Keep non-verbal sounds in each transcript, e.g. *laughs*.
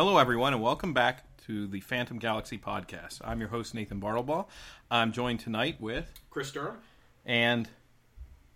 Hello, everyone, and welcome back to the Phantom Galaxy podcast. I'm your host, Nathan Bartlebaugh. I'm joined tonight with Chris Durham. and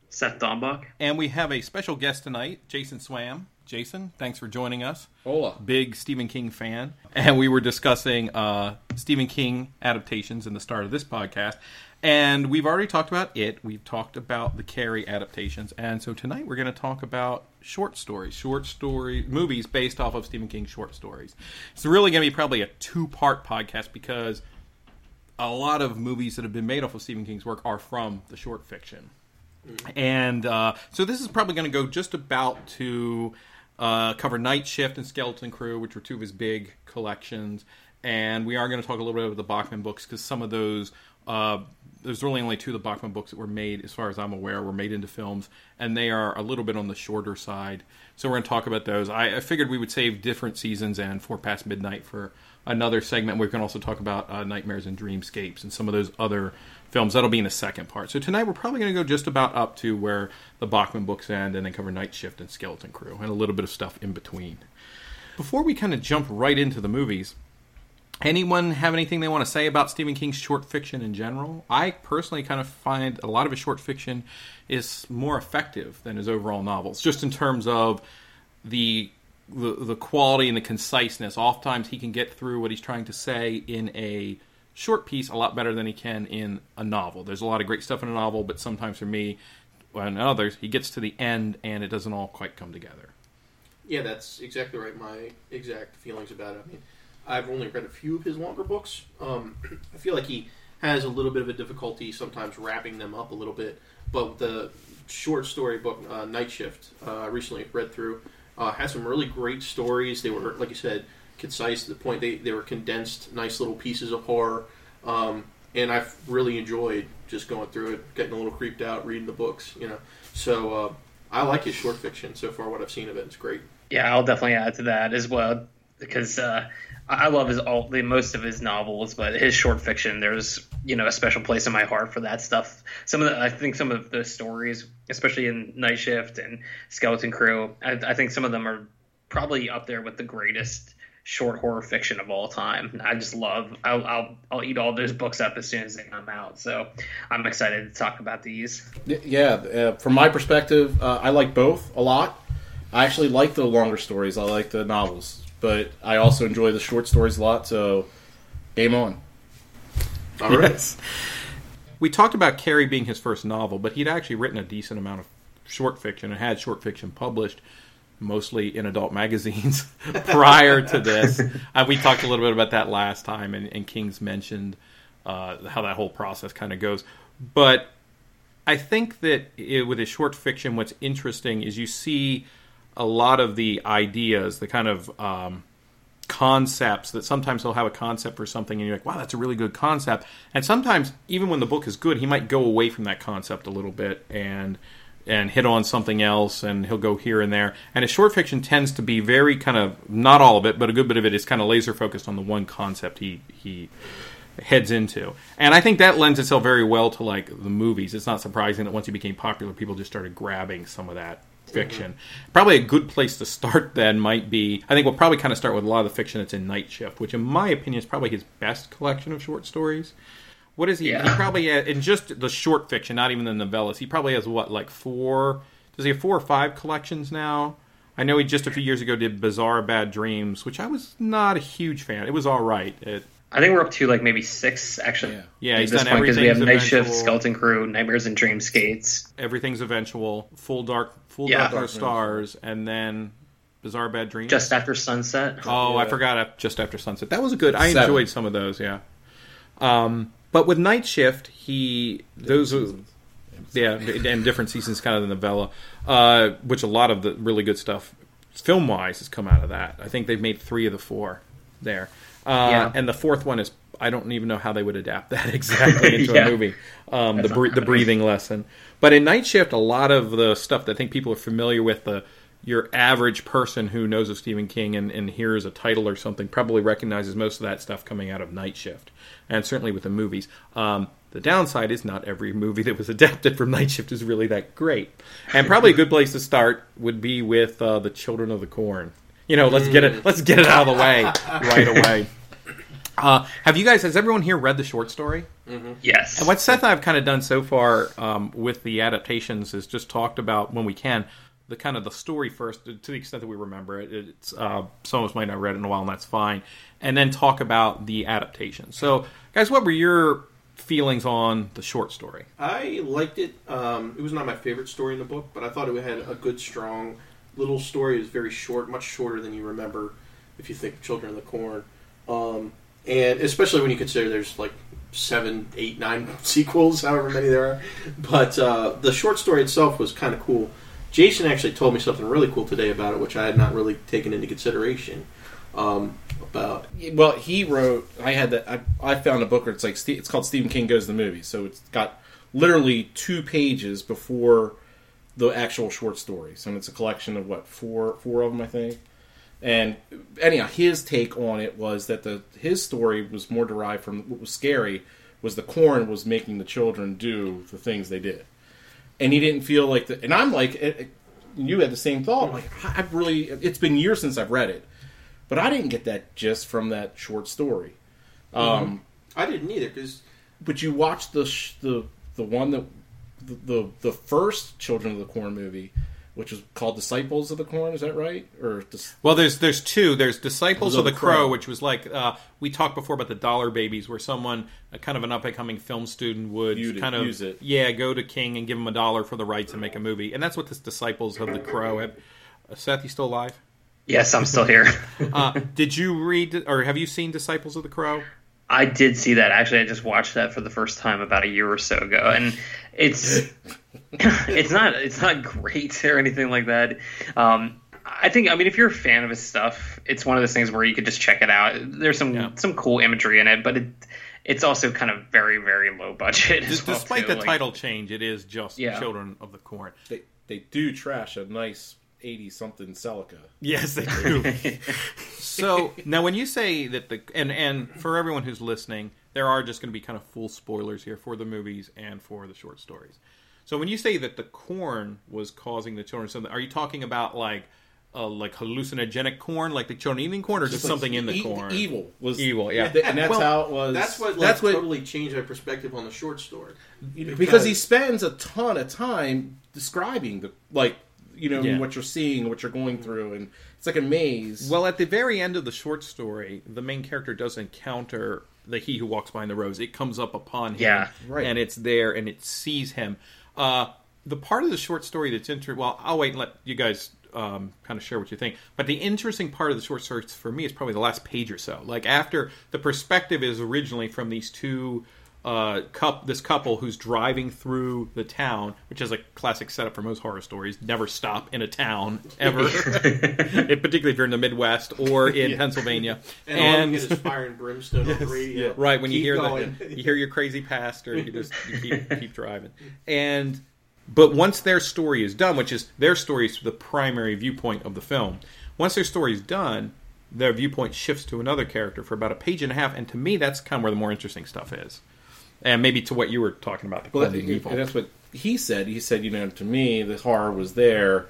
Seth Dombach. and we have a special guest tonight, Jason Swam. Jason, thanks for joining us. Hola. Big Stephen King fan, and we were discussing uh, Stephen King adaptations in the start of this podcast. And we've already talked about it. We've talked about the Carrie adaptations, and so tonight we're going to talk about short stories, short story movies based off of Stephen King's short stories. It's really going to be probably a two-part podcast because a lot of movies that have been made off of Stephen King's work are from the short fiction. And uh, so this is probably going to go just about to uh, cover Night Shift and Skeleton Crew, which were two of his big collections. And we are going to talk a little bit about the Bachman books because some of those, uh, there's really only two of the Bachman books that were made, as far as I'm aware, were made into films, and they are a little bit on the shorter side. So we're going to talk about those. I, I figured we would save different seasons and Four Past Midnight for another segment. We can also talk about uh, Nightmares and Dreamscapes and some of those other films. That'll be in the second part. So tonight we're probably going to go just about up to where the Bachman books end and then cover Night Shift and Skeleton Crew and a little bit of stuff in between. Before we kind of jump right into the movies, anyone have anything they want to say about Stephen King's short fiction in general? I personally kind of find a lot of his short fiction is more effective than his overall novels, just in terms of the the, the quality and the conciseness. Oftentimes, he can get through what he's trying to say in a short piece a lot better than he can in a novel. There's a lot of great stuff in a novel, but sometimes for me and others, he gets to the end and it doesn't all quite come together. Yeah, that's exactly right. My exact feelings about it. I mean, I've only read a few of his longer books. Um, I feel like he has a little bit of a difficulty sometimes wrapping them up a little bit. But the short story book, uh, Night Shift, uh, I recently read through, uh, had some really great stories. They were, like you said, concise to the point. They, they were condensed, nice little pieces of horror. Um, and I've really enjoyed just going through it, getting a little creeped out, reading the books, you know. So uh, I like his short fiction so far. What I've seen of it, it's great. Yeah, I'll definitely add to that as well because uh, I love his all the most of his novels, but his short fiction there's you know a special place in my heart for that stuff. Some of the I think some of the stories, especially in Night Shift and Skeleton Crew, I, I think some of them are probably up there with the greatest short horror fiction of all time. I just love. I'll I'll, I'll eat all those books up as soon as they come out. So I'm excited to talk about these. Yeah, uh, from my perspective, uh, I like both a lot. I actually like the longer stories. I like the novels, but I also enjoy the short stories a lot. So, game on. All right. Yes. We talked about Carrie being his first novel, but he'd actually written a decent amount of short fiction and had short fiction published mostly in adult *laughs* magazines *laughs* prior to this. *laughs* Uh, we talked a little bit about that last time, and, and King's mentioned uh, how that whole process kind of goes. But I think that it, with his short fiction, what's interesting is you see a lot of the ideas, the kind of um, concepts that sometimes he'll have a concept for something and you're like, wow, that's a really good concept. And sometimes, even when the book is good, he might go away from that concept a little bit and and hit on something else and he'll go here and there. And his short fiction tends to be very kind of not all of it, but a good bit of it is kind of laser focused on the one concept he he heads into. And I think that lends itself very well to like the movies. It's not surprising that once he became popular, people just started grabbing some of that fiction. Probably a good place to start *laughs* then might be I think we'll probably kind of start with a lot of the fiction that's in Night Shift, which in my opinion is probably his best collection of short stories. What is he? Yeah. He probably has, in just the short fiction, not even the novellas. He probably has what, like four? Does he have four or five collections now? I know he just a few years ago did Bazaar Bad Dreams, which I was not a huge fan. It was all right. It, I think we're up to like maybe six actually. Yeah. Yeah, at he's this done point because we have Everything's Night Shift, Skeleton Crew, Nightmares and Dreamscapes. everything's eventual, full dark, full Yeah. dark no Dark stars, and then Bazaar Bad Dreams. Just after sunset. Oh, I forgot just after sunset. That was a good. I Seven. enjoyed some of those. Yeah. Um, but with Night Shift, he those are yeah, and different seasons, kind of the novella, uh, which a lot of the really good stuff, film wise, has come out of that. I think they've made three of the four there, uh, Yeah. and the fourth one is I don't even know how they would adapt that *laughs* exactly *laughs* into Yeah. a movie. Um, the bre- the breathing lesson, but in Night Shift, a lot of the stuff that I think people are familiar with the your average person who knows of Stephen King and, and hears a title or something probably recognizes most of that stuff coming out of Night Shift, and certainly with the movies. Um, the downside is not every movie that was *laughs* adapted from Night Shift is really that great, and probably a good place to start would be with uh, the Children of the Corn. You know, let's get it let's get it out of the way right away. *laughs* Uh, have you guys? Has everyone here read the short story? Yes. And what Seth and I have kind of done so far um, with the adaptations is just talked about when we can the kind of the story first, to the extent that we remember it. It's uh, some of us might not have read it in a while, and that's fine. And then talk about the adaptation. So, guys, what were your feelings on the short story? I liked it. Um, it was not my favorite story in the book, but I thought it had a good, strong little story. is very short, much shorter than you remember if you think Children of the Corn. Um, and especially when you consider there's like seven, eight, nine *laughs* sequels, however many there are. But uh, the short story itself was kind of cool. Jason actually told me something really cool today about it, which I had not really taken into consideration. Um, about Well, he wrote. I had that. I, I found a book where it's like it's called Stephen King Goes to the Movie. So it's got literally two pages before the actual short stories, and it's a collection of what four four of them, I think. And anyhow, his take on it was that the his story was more derived from what was scary was the corn was making the children do the things they did, and he didn't feel like the. And I'm like, it, it- you had the same thought. Like I've really, it's been years since I've read it, but I didn't get that just from that short story. Mm-hmm. Um, I didn't either because but you watched the sh- the the one that the, the the first Children of the Corn movie, which was called Disciples of the Corn. Is that right? Or dis- Well, there's there's two. There's Disciples Of of the the Crow, Crow. which was like uh, we talked before about the Dollar Babies, where someone, a kind of an up and coming film student, would You'd kind of use it. yeah go to King and give him a dollar for the rights and make a movie, and that's what this Disciples of the Crow. Have, uh, Seth, you still alive? yes, I'm still here. Uh, did you read or have you seen Disciples of the Crow? I did see that. Actually, I just watched that for the first time about a year or so ago, and it's *laughs* it's not it's not great or anything like that. Um, I think I mean if you're a fan of his stuff, it's one of those things where you could just check it out. There's some Yeah. some cool imagery in it, but it it's also kind of very very low budget. as D- well, Despite too. the Like, title change, it is just Yeah. Children of the Corn. they they do trash a nice eighty something Celica. Yes, they do. *laughs* so now, when you say that the and and for everyone who's listening, there are just going to be kind of full spoilers here for the movies and for the short stories. So when you say that the corn was causing the children something, are you talking about like uh, like hallucinogenic corn, like the children eating corn, or just something in the E- corn? Evil was Evil, yeah. and that's Well, how it was. that's what like, that's what totally changed my perspective on the short story. because he spends a ton of time describing the like you know Yeah. what you're seeing, what you're going through, and it's like a maze. Well, at the very end of the short story, the main character does encounter the he who walks behind the rows. It comes up upon him, Yeah, right. and it's there, and it sees him. Uh, the part of the short story that's interesting. Well, I'll wait and let you guys um, kind of share what you think. But the interesting part of the short story for me is probably the last page or so. Like after the perspective is originally from these two. Uh, cup this couple who's driving through the town, which is a classic setup for most horror stories. Never stop in a town ever, *laughs* It- particularly if you're in the Midwest or in Pennsylvania. And, all you get is fire and brimstone on the radio. Right when you hear going. the you hear your crazy pastor, you just you keep keep driving. And but once their story is done, which is their story is the primary viewpoint of the film. Once their story is done, their viewpoint shifts to another character for about a page and a half, and to me, that's kind of where the more interesting stuff is. And maybe to what you were talking about, the Well, corn being that- evil. and that's what he said. He said, you know, to me, the horror was there.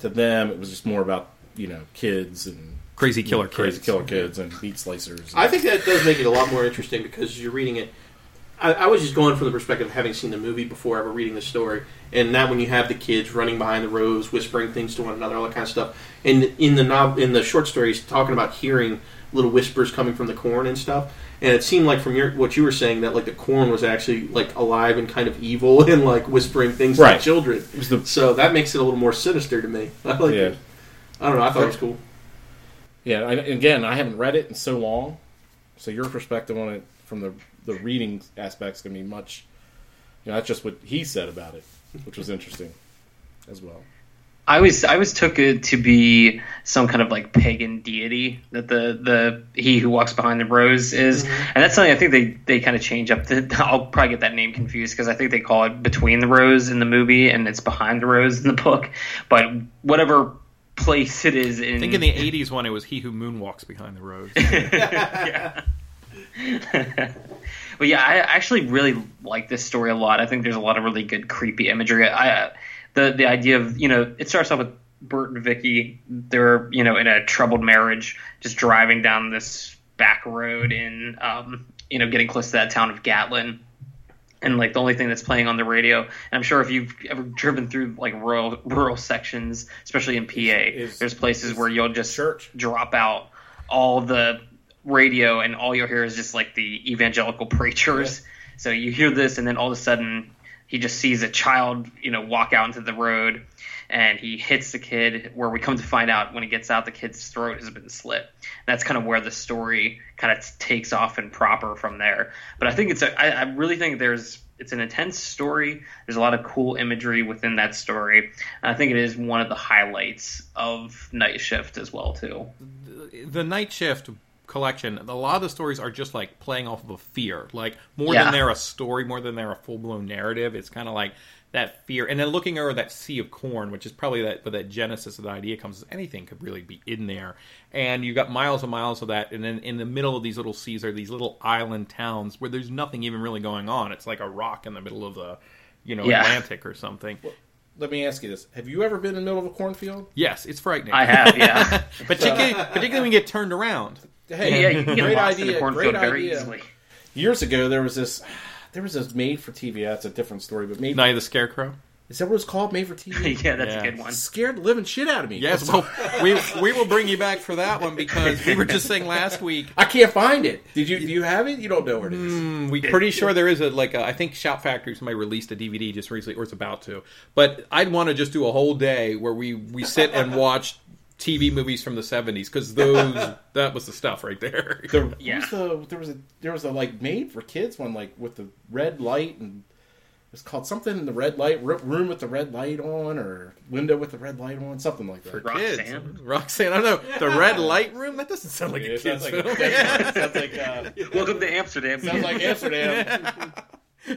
To them, it was just more about you know kids and Crazy killer crazy kids. killer kids and meat slicers. I think that does make it a lot more interesting because you're reading it. I, I was just going from the perspective of having seen the movie before ever reading the story, and now when you have the kids running behind the rows, whispering things to one another, all that kind of stuff, and in the novel, in the short stories, talking about hearing little whispers coming from the corn and stuff, and it seemed like from your what you were saying that like the corn was actually like alive and kind of evil *laughs* and like whispering things to Right. the children. The- So that makes it a little more sinister to me. *laughs* I like Yeah. it. I don't know. I thought it was cool. yeah, I, again, I haven't read it in so long, so your perspective on it from the the reading aspect's gonna be much. You know, that's just what he said about it, which was interesting as well. I was I was took it to be some kind of like pagan deity that the the he who walks behind the rows is, mm-hmm. and that's something I think they they kind of change up. The, *laughs* I'll probably get that name confused because I think they call it between the rows in the movie and it's behind the rows in the book. But whatever place it is in, I think in the '80s one, it was he who moonwalks behind the rows. *laughs* yeah. *laughs* but yeah, I actually really like this story a lot. I think there's a lot of really good creepy imagery. I the the idea of you know it starts off with Bert and Vicky. They're you know in a troubled marriage, just driving down this back road in um, you know getting close to that town of Gatlin. And like the only thing that's playing on the radio, and I'm sure if you've ever driven through like rural rural sections, especially in PA, Is- there's places where you'll just church. drop out all the radio, and all you'll hear is just like the evangelical preachers. So you hear this, and then all of a sudden he just sees a child, you know, walk out into the road, and he hits the kid. Where we come to find out when he gets out, the kid's throat has been slit. That's kind of where the story kind of takes off and proper from there. But I think it's a, I, I really think there's it's an intense story. There's a lot of cool imagery within that story. And I think it is one of the highlights of Night Shift as well too. the night shift collection a lot of the stories are just like playing off of a fear like more Yeah. than they're a story more than they're a full-blown narrative it's kind of like that fear and then looking over that sea of corn which is probably that but that genesis of the idea comes anything could really be in there and you've got miles and miles of that and then in the middle of these little seas are these little island towns where there's nothing even really going on it's like a rock in the middle of the you know Yeah. atlantic or something Let me ask you this: Have you ever been in the middle of a cornfield? yes it's frightening I have, yeah. *laughs* particularly particularly when you get turned around Hey, yeah, you can great idea, the cornfield great very idea. easily. Years ago, there was this. *sighs* There was this made for TV. That's a different story, but made night of the scarecrow is that what it's called? Made for TV. *laughs* yeah, that's Yeah. a good one. Scared the living shit out of me. Yes, well, we we will bring you back for that one because we were just saying last week. *laughs* I can't find it. Did you? Do you have it? You don't know where it is. mm, We pretty sure there is a like a, I think Shout Factory somebody released a DVD just recently or it's about to. But I'd want to just do a whole day where we we sit and watch TV movies from the seventies because *laughs* those that was the stuff right there. *laughs* The, Yeah. who's the, there was a there was a like made for kids one like with the red light and it's called something in the red light room with the red light on or window with the red light on something like that. Kids. Roxanne? Roxanne, I don't know. The red *laughs* light room? That doesn't sound like a It kid's sounds like, film. sounds like uh, Welcome to Amsterdam. sounds like Amsterdam.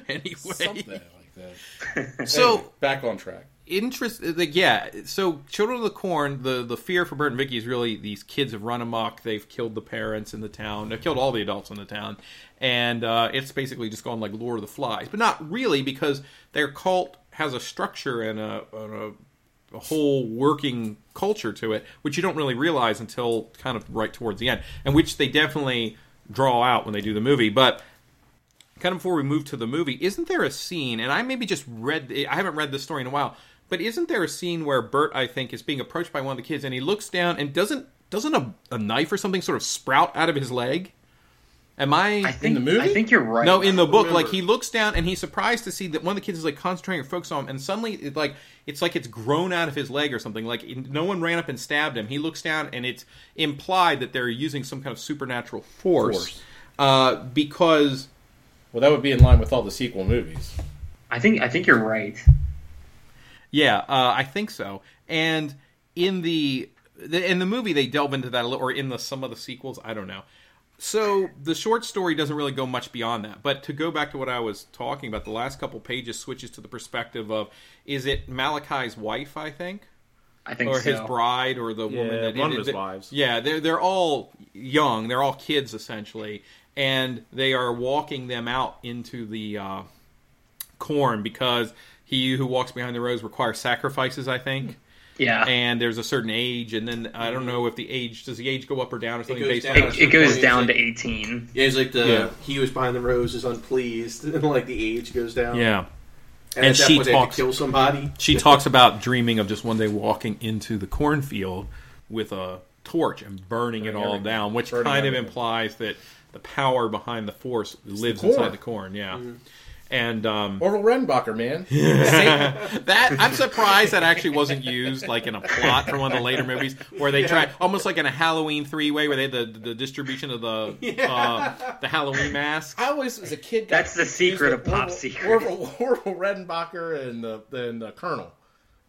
anyway. something like that. So Anyway, back on track. Interest like yeah so children of the corn the the fear for bert and vicky is really these kids have run amok they've killed the parents in the town they've killed all the adults in the town and uh, it's basically just gone like lord of the flies but not really because their cult has a structure and a, and a, a whole working culture to it which you don't really realize until kind of right towards the end and which they definitely draw out when they do the movie but kind of before we move to the movie, isn't there a scene? And I maybe just read. I haven't read this story in a while, but isn't there a scene where Bert, I think, is being approached by one of the kids, and he looks down and doesn't doesn't a, a knife or something sort of sprout out of his leg? Am I? I think the movie? I think you're right. no, in the book, remember. like he looks down and he's surprised to see that one of the kids is like concentrating or focused on him, and suddenly it like it's like it's grown out of his leg or something. Like no one ran up and stabbed him. He looks down and it's implied that they're using some kind of supernatural force, Force. Uh, because Well, that would be in line with all the sequel movies. I think I think you're right. Yeah, uh, I think so. And in the, the in the movie, they delve into that a little, or in the some of the sequels, I don't know. So the short story doesn't really go much beyond that. But to go back to what I was talking about, the last couple pages switches to the perspective of is it Malachi's wife? I think I think or so. his bride or the woman that one of his that- wives. Yeah, they're they're all young. They're all kids essentially, and they are walking them out into the uh, corn because he who walks behind the rows requires sacrifices. I think. Yeah. And there's a certain age, and then I don't know if the age does the age go up or down or something goes based down. on it, it goes It's down like- to 18. Yeah, it's like the Yeah. he was behind the rows is unpleased, *laughs* and like the age goes down. yeah. and, And at that she point talks- to kill somebody. She talks about dreaming of just one day walking into the cornfield with a torch and burning it all everything. down, which Burning kind of implies that the power behind the force lives corn. inside the corn. Yeah, mm-hmm. And um, Orville Redenbacher, man. *laughs* that I'm surprised that actually wasn't used like in a plot for one of the later movies where they tried almost like in a Halloween three way where they had the, the distribution of the *laughs* uh, the Halloween mask. I always, as a kid, got That's the secret confused of Pop with Secret. Orville, *laughs* Orville Redenbacher and the, and the Colonel.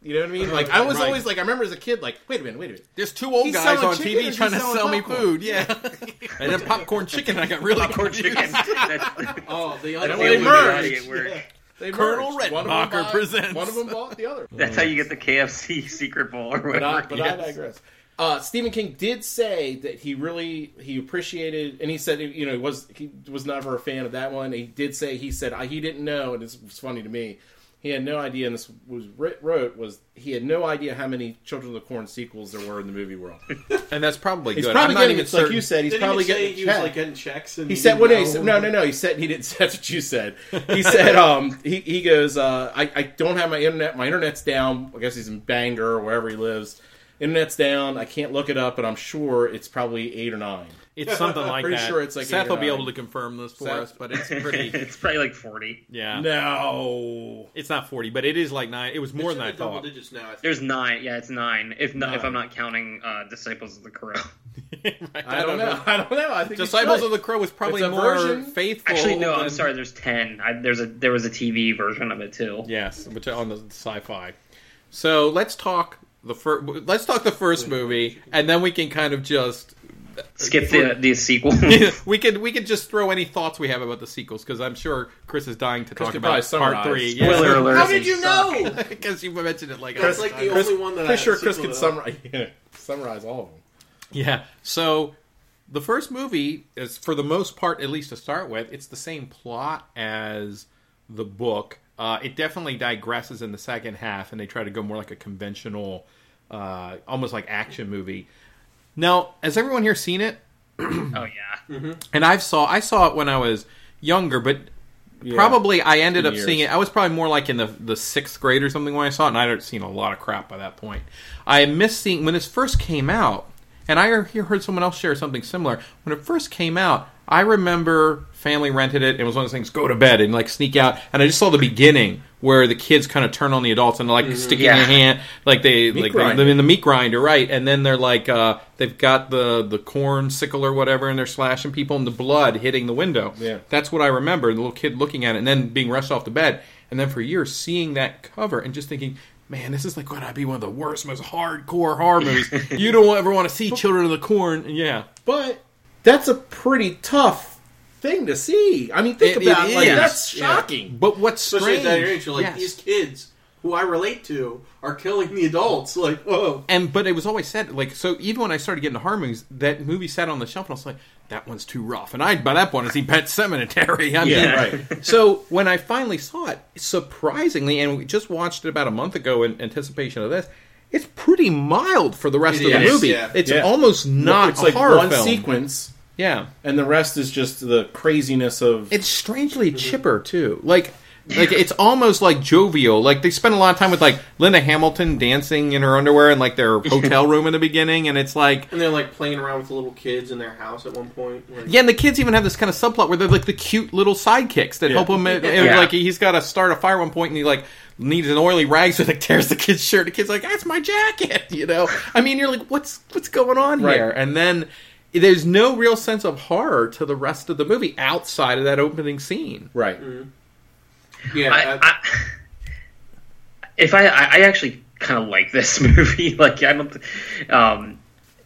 You know what I mean? *clears throat* Like I was Right. always like, I remember as a kid, like, wait a minute, wait a minute. There's two old He's guys on TV trying to selling sell me food. Yeah, *laughs* and then popcorn chicken. I got really Popcorn chicken. *laughs* That's, Oh, the that's other they Illuminati merged. at work. They Colonel merged. One of them bought- presents. One of them bought the other. That's how you get the KFC secret bowl or but whatever. I, but I digress. Uh, Stephen King did say that he really he appreciated, and he said you know he was he was never a fan of that one. He did say he said uh, he didn't know, and it's, it's funny to me. He had no idea, and this was wrote was he had no idea how many Children of the Corn sequels there were in the movie world. and that's probably He's good. probably I'm not getting even like you said. He's Didn't probably he say getting he was like getting checks. And He said, didn't "What did he know? say? No, no, no." He said he didn't. *laughs* That's what you said. He said, "Um, he, he goes, uh, I, I don't have my internet. My internet's down. I guess he's in Bangor or wherever he lives. Internet's down. I can't look it up, but I'm sure it's probably eight or nine. It's something *laughs* like Pretty that. sure it's like Seth will be able to confirm this for Seth? us, but it's pretty. *laughs* it's probably like forty. Yeah, No, it's not forty, but it is like nine. It was more It's than in I the double thought. digits now. I think. There's nine. Yeah, it's nine. If not, if I'm not counting uh, Disciples of the Crow. *laughs* I, don't know. I don't know. I think Disciples right. of the Crow was probably more version. faithful. Actually, no. I'm sorry. There's ten. I, there's a there was a TV version of it too. Yes, which on the sci-fi. So let's talk the first. Let's talk the first movie, and then we can kind of just Skip the the sequel. *laughs* *laughs* we could we could just throw any thoughts we have about the sequels because I'm sure Chris is dying to talk about part summarize. three. Spoiler alert. How did you know? *laughs* Because you mentioned it like That's like the Chris- only one that Pretty I sure Chris can summarize, yeah, summarize all of them. Yeah. So the first movie is, for the most part, at least to start with, it's the same plot as the book. Uh, it definitely digresses in the second half, and they try to go more like a conventional, uh, almost like action movie. Now, has everyone here seen it? *clears throat* oh yeah. Mm-hmm. And I've saw I saw it when I was younger, but probably I ended up years. seeing it. I was probably more like in the the sixth grade or something when I saw it, and I'd seen a lot of crap by that point. I missed seeing when this first came out, and I hear- heard someone else share something similar. When it first came out, I remember family rented it. And it was one of those things: go to bed and like sneak out. And I just saw the beginning where the kids kind of turn on the adults and like sticking Yeah. their hand, like they like grinder. they're in the meat grinder, right? And then they're like uh, they've got the the corn sickle or whatever, and they're slashing people, and the blood hitting the window. Yeah. that's what I remember. The little kid looking at it, and then being rushed off to bed, and then for years seeing that cover and just thinking. Man, this is like going to be one of the worst, most hardcore horror *laughs* movies. you don't ever want to see Children of the Corn. Yeah, But that's a pretty tough thing to see. I mean, think It- about it it. Like, is. that's Yeah. shocking. but what's Especially strange? at that age, you're like yes. these kids who I relate to are killing the adults. *laughs* Like, whoa. and but it was always said like so. Even when I started getting to horror movies, that movie sat on the shelf, and I was like, "That one's too rough." And *laughs* I by that point, I see Pet Sematary. I mean, Yeah, right. so when I finally saw it, surprisingly, and we just watched it about a month ago in anticipation of this, it's pretty mild for the rest It of the is, movie. yeah. It's Yeah. almost not it's a like horror one film. sequence, Yeah, and the rest is just the craziness of. it's strangely chipper too. Like. Like it's almost like jovial. Like they spend a lot of time with like Linda Hamilton dancing in her underwear in like their hotel room in the beginning, and it's like And they're like playing around with the little kids in their house at one point. Like, Yeah, and the kids even have this kind of subplot where they're like the cute little sidekicks that Yeah. help him. and uh, Yeah. Uh, like he's got to start a fire at one point, and he like needs an oily rag, so he tears the kid's shirt. The kid's like, "That's my jacket," *laughs* you know. I mean, you're like, "What's what's going on Right. here?" And then there's no real sense of horror to the rest of the movie outside of that opening scene. right. yeah. I, I- I, if I, I I actually kind of like this *laughs* movie. like I don't. Um,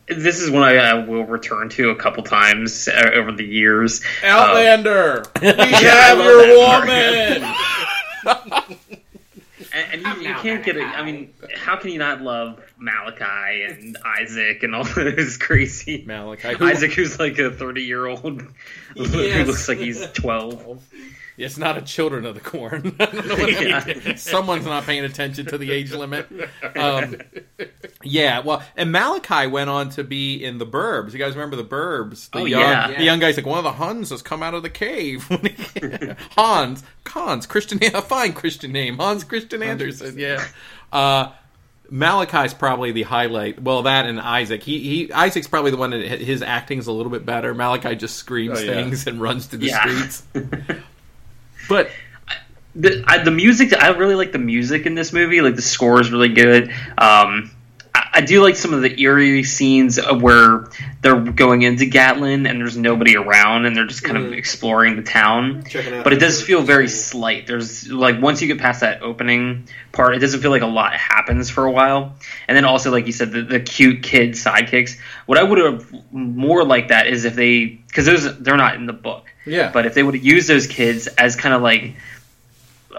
this is one I, I will return to a couple times uh, over the years. Um, Outlander, *laughs* we I have your woman. *laughs* and, and you, you can't get it. I mean, how can you not love Malachi and Isaac and all *laughs* those crazy Malachi, who, Isaac, who's like a thirty-year-old *laughs* who looks like he's twelve. *laughs* it's not a Children of the Corn. *laughs* I don't know what he Yeah. Someone's not paying attention to the age limit. Um, yeah, well, and Malachi went on to be in the Burbs. You guys remember the Burbs? The Oh, young, yeah. the young guy's like one of the Huns has come out of the cave. *laughs* *laughs* Hans, Hans, Christian, a fine Christian name, Hans Christian Andersen. Yeah. Uh, Malachi's probably the highlight. Well, that and Isaac. He, he Isaac's probably the one that his acting's a little bit better. Malachi just screams Oh, yeah. things and runs to the Yeah. streets. But the I, the music I really like the music in this movie. Like the score is really good. Um, I, I do like some of the eerie scenes of where they're going into Gatlin and there's nobody around and they're just kind of Mhm. exploring the town. But it does feel very slight. There's like once you get past that opening part, it doesn't feel like a lot happens for a while. And then also, like you said, the, the cute kid sidekicks. What I would have more like that is if they because those they're not in the book. Yeah. But if they would have used those kids as kind of like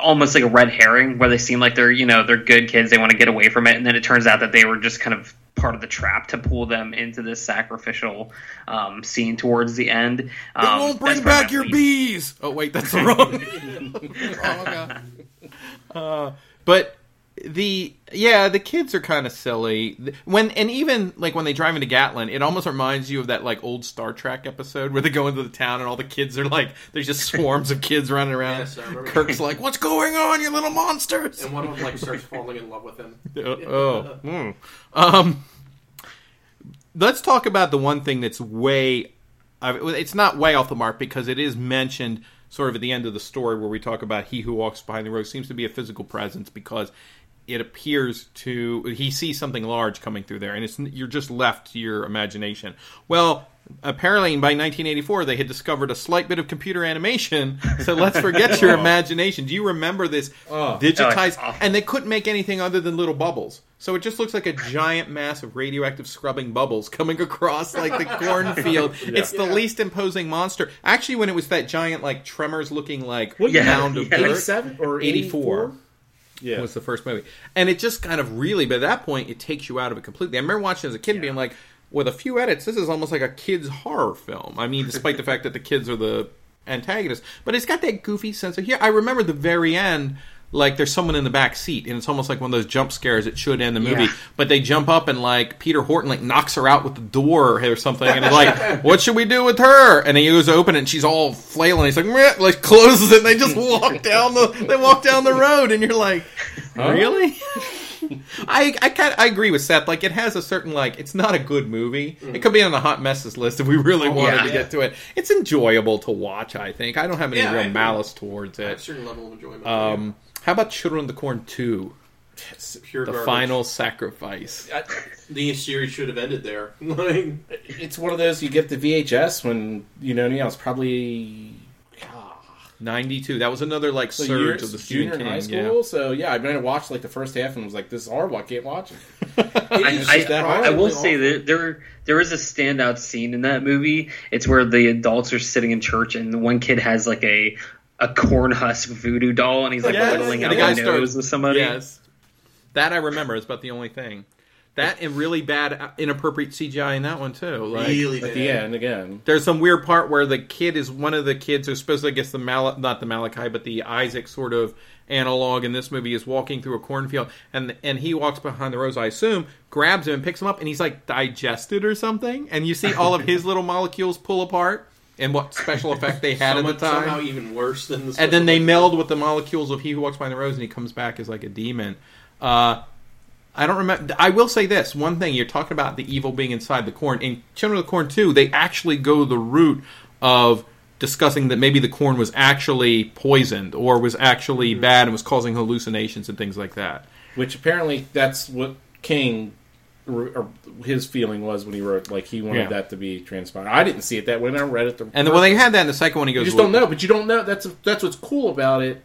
almost like a red herring, where they seem like they're you know they're good kids, they want to get away from it, and then it turns out that they were just kind of part of the trap to pull them into this sacrificial um, scene towards the end. It Um, won't bring back your least- bees. Oh wait, that's wrong. *laughs* wrong uh, but the yeah, the kids are kind of silly. When and even like when they drive into Gatlin, it almost reminds you of that like old Star Trek episode where they go into the town and all the kids are like there's just swarms of kids running around. Yes, Kirk's like, "What's going on, you little monsters?" And one of them like starts falling in love with him. *laughs* oh, mm. um, let's talk about the one thing that's way. It's not way off the mark because it is mentioned sort of at the end of the story where we talk about he who walks behind the rows seems to be a physical presence because it appears to he sees something large coming through there and it's you're just left to your imagination. Well, apparently by 1984 they had discovered a slight bit of computer animation so let's forget your *laughs* imagination do you remember this Oh. digitized Oh. and they couldn't make anything other than little bubbles so it just looks like a giant mass of radioactive scrubbing bubbles coming across like the *laughs* cornfield it's the Yeah. least imposing monster actually when it was that giant like tremors looking like What Yeah, mound of yeah. dirt 87 or 84 84? Yeah. was the first movie. And it just kind of really, at that point, it takes you out of it completely. I remember watching as a kid and being like, with a few edits, this is almost like a kid's horror film. I mean, despite the *laughs* fact that the kids are the antagonists, but it's got that goofy sense of here. I remember the very end. Like there's someone in the back seat, and it's almost like one of those jump scares. It should end the movie, Yeah. but they jump up and like Peter Horton like knocks her out with the door or something, and like, *laughs* "What should we do with her?" And he goes open it, and she's all flailing. He's like, Meh, like closes it, and they just *laughs* walk down the they walk down the road, and you're like, really? *laughs* I I kind I agree with Seth. Like it has a certain like it's not a good movie. It could be on the hot messes list if we really wanted yeah. to get to it. It's enjoyable to watch. I think I don't have any Yeah, real malice towards I have a it. certain level of enjoyment. Um, how about Children of the Corn two, Pure the garbage. final sacrifice? The series should have ended there. *laughs* Like, It's one of those you get the VHS when, you know, you know, it's probably ah. Ninety two. That was another like So surge of the Stephen junior in King. high yeah. school. So yeah, I mean, I watched like the first half and was like, "This is horrible. I can't watch it." *laughs* I, is I, that I will say that there there is a standout scene in that movie. It's where the adults are sitting in church and the one kid has like a a corn husk voodoo doll and he's like Yes, whittling out the guy the starts- nose with somebody. Yes, that I remember. is about the only thing. That and really bad, uh, inappropriate CGI in that one too. Like, really At bad. the end, again, There's some weird part where the kid is one of the kids who's supposed to, I guess, the Mal- not the Malachi, but the Isaac sort of analog in this movie is walking through a cornfield, and and he walks behind the rows, I assume, grabs him and picks him up, and he's like digested or something, and you see all of his little molecules pull apart, and what special effect they had Somehow, at the time, somehow even worse than the. and then they meld with the molecules of he who walks behind the rows, and he comes back as like a demon. Uh, I don't remember. I will say this one thing: you're talking about the evil being inside the corn. In Children of the Corn 2, they actually go the route of discussing that maybe the corn was actually poisoned or was actually bad and was causing hallucinations and things like that. which apparently that's what King or his feeling was when he wrote like he wanted Yeah. that to be transpired. I didn't see it that way. When I read it, the And then when they had that in the second one, he goes, you goes, just don't know, but you don't know. That's that's what's cool about it.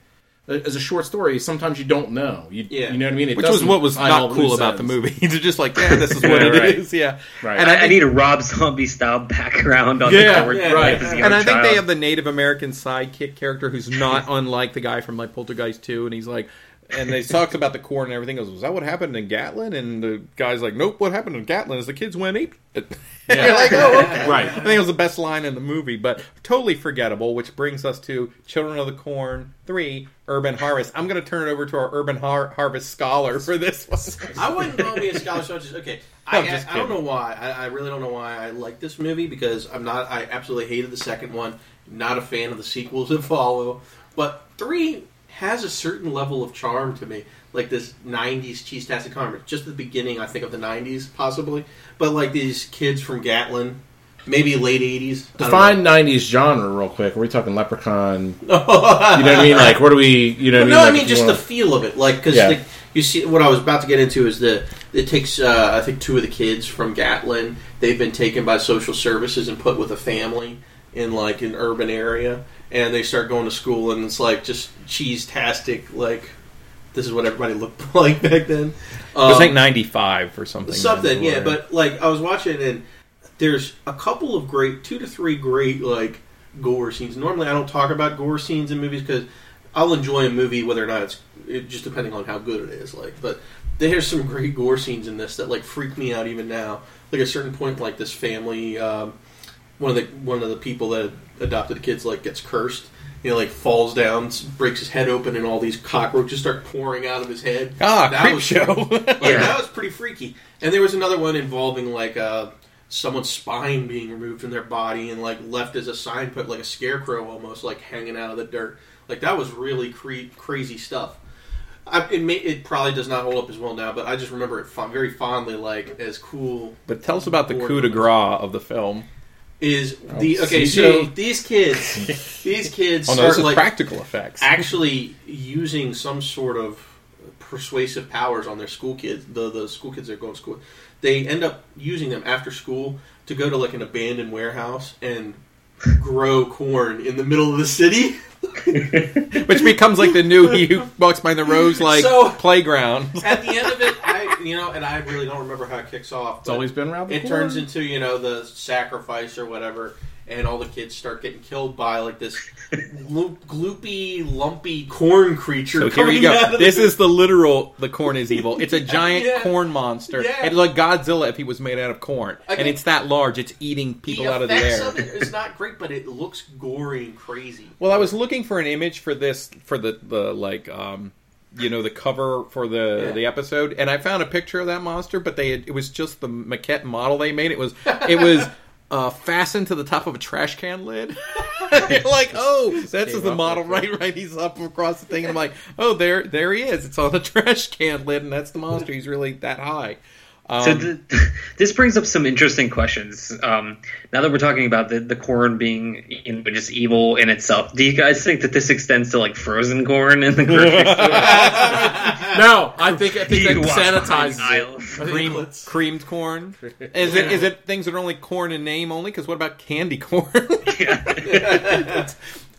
uh, As a short story, sometimes you don't know. You, Yeah. you know what I mean. It Which was what was not cool loose about the movie. *laughs* They're just like, *laughs* yeah, this is what it is. Right. Yeah. Right. And I, I, I need a Rob Zombie style background on Yeah, the cover. yeah, like, yeah. as and I think they have the Native American sidekick character who's not *laughs* unlike the guy from like Poltergeist 2, and he's like, and they talked about the corn and everything. Goes, was that what happened in Gatlin? And the guy's like, nope. What happened in Gatlin is the kids went ape. And *laughs* you're like, oh, okay. *laughs* Right. I think it was the best line in the movie, but totally forgettable. Which brings us to Children of the Corn Three: Urban Harvest. I'm going to turn it over to our Urban Har- Harvest scholar for this one. I wouldn't call me a scholar. So I just okay. *laughs* I'm I, just I, I don't know why. I, I really don't know why I like this movie because I'm not. I absolutely hated the second one. Not a fan of the sequels that follow. But three has a certain level of charm to me, like this '90s cheese tastic comedy. Just the beginning, I think of the '90s, possibly. But like these kids from Gatlin, maybe late '80s. Define '90s genre real quick. Are we talking Leprechaun? *laughs* You know. what I mean? Like, what do we? You know what no, I mean? I mean just the wanna- feel of it, like because Yeah. you see what I was about to get into is the it takes uh, I think two of the kids from Gatlin they've been taken by social services and put with a family in like an urban area, and they start going to school and it's like just cheese tastic like this is what everybody looked *laughs* like back then. It was Um, like '95 or something. something yeah but like i was watching and there's a couple of great two to three great like gore scenes normally i don't talk about gore scenes in movies because i'll enjoy a movie whether or not it's it, just depending on how good it is like but there's some great gore scenes in this that like freak me out even now like a certain point like this family um, one of the one of the people that adopted the kids like gets cursed. You know, like falls down, breaks his head open, and all these cockroaches start pouring out of his head. Ah, That creep was show. *laughs* Like, Yeah. that was pretty freaky. And there was another one involving like uh, someone's spine being removed from their body and like left as a sign, put like a scarecrow almost like hanging out of the dirt. Like that was really cre- crazy stuff. I, it, may, it probably does not hold up as well now, but I just remember it fond, very fondly, like as cool but tell us about the coup de members. grace of the film. Is oh, the okay. CJ. So these kids, *laughs* these kids Oh no, start like practical effects. actually using some sort of persuasive powers on their school kids, the the school kids that go to school, they end up using them after school to go to like an abandoned warehouse and grow corn in the middle of the city. *laughs* Which becomes like the new he who walks by the rows like So- playground. *laughs* At the end of it, I you know, and I really don't remember how it kicks off. It's always been around. the it turns into you know the sacrifice or whatever, and all the kids start getting killed by like this lo- gloopy, lumpy corn creature. So here you out go. This the- is the literal. The corn is evil. It's a *laughs* giant Yeah. corn monster. Yeah. It's like Godzilla if he was made out of corn, and it's that large. It's eating people out of the air. of it is not great, but it looks gory and crazy. Well, I was looking for an image for this for the the like um you know the cover for the Yeah. the episode, and I found a picture of that monster, but they had, it was just the maquette model they made. It was it was. *laughs* Uh, fastened to the top of a trash can lid. *laughs* *laughs* You're like, oh, that's the model, right? Right. He's up across the thing, and I'm like, oh, there, there he is. It's on the *laughs* trash can lid, and that's the monster. He's really that high. Um, So th- this brings up some interesting questions. Um, now that we're talking about the, the corn being you know, just evil in itself, do you guys think that this extends to like frozen corn in the grocery *laughs* store? No, I think I think You that sanitizes it. cream, creamed corn. Is it is it things that are only corn in name only? Because what about candy corn? *laughs* *laughs*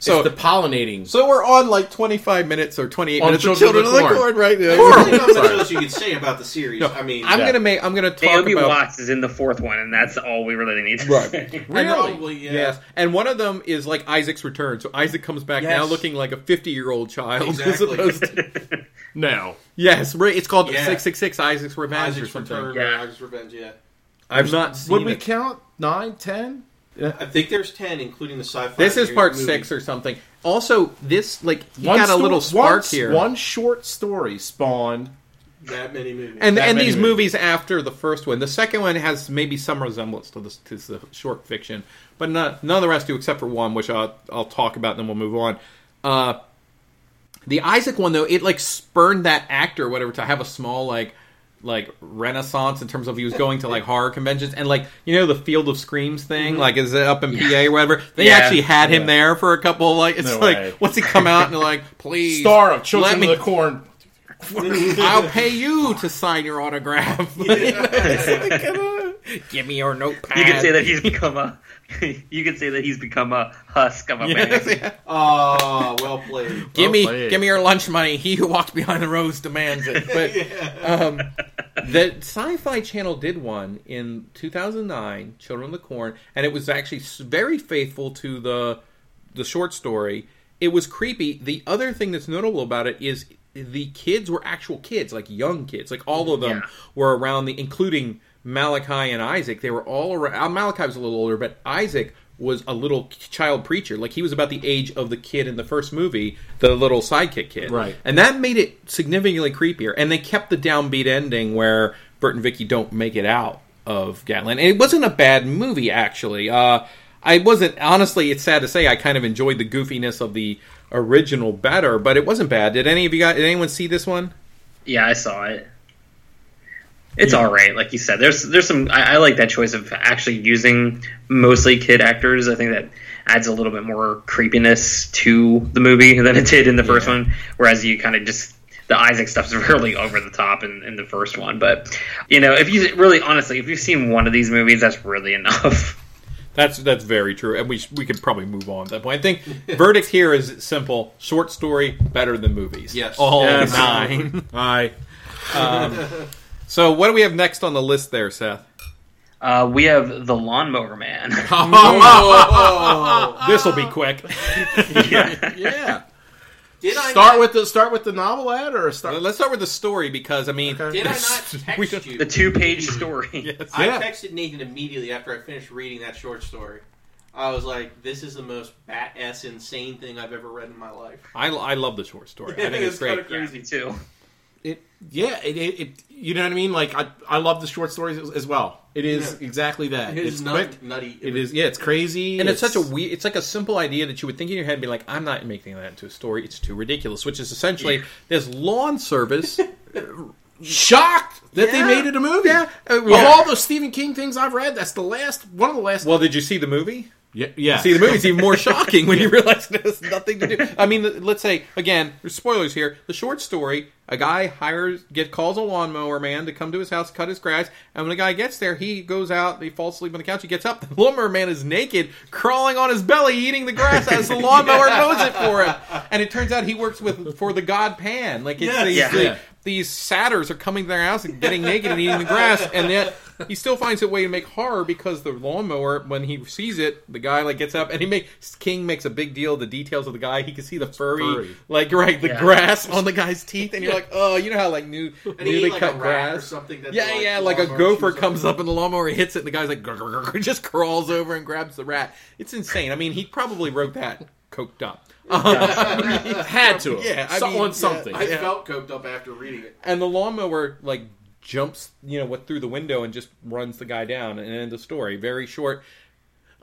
so It's the pollinating. So we're on like 25 minutes or 28 On minutes of Children Children of of the the Corn. Corn right There's now. really not much else you could say about the series. No, I mean, I'm Yeah. gonna make. I'm gonna talk Naomi about. Watts is in the fourth one, and that's all we really need to Right. say. *laughs* And- probably yeah. Yes, and one of them is like Isaac's return. So Isaac comes back Yes. now looking like a 50 year old child. as Exactly. opposed to- *laughs* No. yes, right. It's called Yeah. 666 Isaac's Revenge or Isaac's something. Return, Yeah. Isaac's Revenge. Yeah, I've not seen Would we it. count nine, ten? I think there's ten, including the sci-fi. This is part movie. six or something. Also, this like he One got a little spark one, here. One short story spawned. That many movies. and That and these movies. movies after the first one. The second one has maybe some resemblance to the, to the short fiction, but not, none of the rest do except for one, which I'll, I'll talk about, and then we'll move on. Uh, the Isaac one though, it like spurned that actor or whatever to have a small like like renaissance in terms of he was going to like horror conventions and like you know the Field of Screams thing, mm-hmm. like is it up in PA or whatever? They Yeah. actually had him Yeah. there for a couple like it's No like way. what's he come out and like please Star of Children me of the Corn. *laughs* I'll pay you to sign your autograph. *laughs* *laughs* Give me your notepad. You could say that he's become a. You could say that he's become a husk of a Yes, man. yeah. Oh, well played. Give me, played. give me your lunch money. He who walks behind the rows demands it. But um, the Sci-Fi Channel did one in 2009, Children of the Corn, and it was actually very faithful to the the short story. It was creepy. The other thing that's notable about it is the kids were actual kids, like young kids. Like all of them Yeah. were around the, including Malachi and Isaac. They were all around. uh, Malachi was a little older, but Isaac was a little child preacher. Like he was about the age of the kid in the first movie, the little sidekick kid. Right. And that made it significantly creepier. And they kept the downbeat ending where Bert and Vicky don't make it out of Gatlin. And it wasn't a bad movie, actually. Uh, I wasn't, honestly, it's sad to say, I kind of enjoyed the goofiness of the original better, but it wasn't bad. Did any of you guys, did anyone see this one? Yeah, I saw it. It's all right, like you said. There's there's some. I, I like that choice of actually using mostly kid actors. I think that adds a little bit more creepiness to the movie than it did in the first one. Whereas you kind of just the Isaac stuff's *laughs* really over the top in, in the first one. But you know, if you really honestly, if you've seen one of these movies, that's really enough. *laughs* That's that's very true, and we sh- we could probably move on at that point. I think *laughs* verdict here is simple: short story better than movies. Yes. all Yes. nine. Aye. *laughs* so what do we have next on the list there, Seth? Uh, we have the Lawnmower Man. *laughs* Oh, This will be quick. yeah. Yeah. Did I Start not, with the start with the novel ad or start. Let's start with the story because I mean, Okay. Did I *laughs* not We text you? The two page story. *laughs* yes. I Yeah. texted Nathan immediately after I finished reading that short story. I was like, this is the most bat ass insane thing I've ever read in my life. I, I love the short story. I think *laughs* it's, great. kinda crazy. me too. It, yeah, it, it, it, you know what I mean. Like I, I love the short stories as, as well. It is Yeah. exactly that. It is it's nut- quick. nutty. It is, yeah, it's crazy, And it's, such a weird. It's like a simple idea that you would think in your head, and be like, "I'm not making that into a story. It's too ridiculous." Which is essentially this lawn service. *laughs* shocked that they made it a movie. Yeah. Uh, Of all those Stephen King things I've read, that's the last one of the last. well, did you see the movie? Yeah, yeah. See, the movie's even more shocking when you *laughs* realize it has nothing to do. I mean, let's say again, there's spoilers here. The short story: a guy hires, get calls a lawnmower man to come to his house, cut his grass, and when the guy gets there, he goes out, he falls asleep on the couch, he gets up, the lawnmower man is naked, crawling on his belly, eating the grass as the *laughs* lawnmower mows it for him. And it turns out he works with for the god Pan. Like it's Yes. these, Yeah. the- Yeah. These satyrs are coming to their house and getting naked and eating the grass, and yet he still finds a way to make horror because the lawnmower, when he sees it, the guy like gets up and he makes King makes a big deal of the details of the guy. He can see the furry, Furry. like right, the Yeah. grass on the guy's teeth, and you're like, oh, you know how like new And he newly ate, like, cut a rat or grass. something that yeah, the, like, yeah, like a gopher comes up and the lawnmower hits it, and the guy's like, "Grr, grr, grr," just crawls over and grabs the rat. It's insane. I mean, he probably wrote that coked up. *laughs* *laughs* had to. have. Yeah, I So- mean, on yeah. something. I Yeah. felt coked up after reading it. and the lawnmower like jumps you know what through the window and just runs the guy down and end the story very short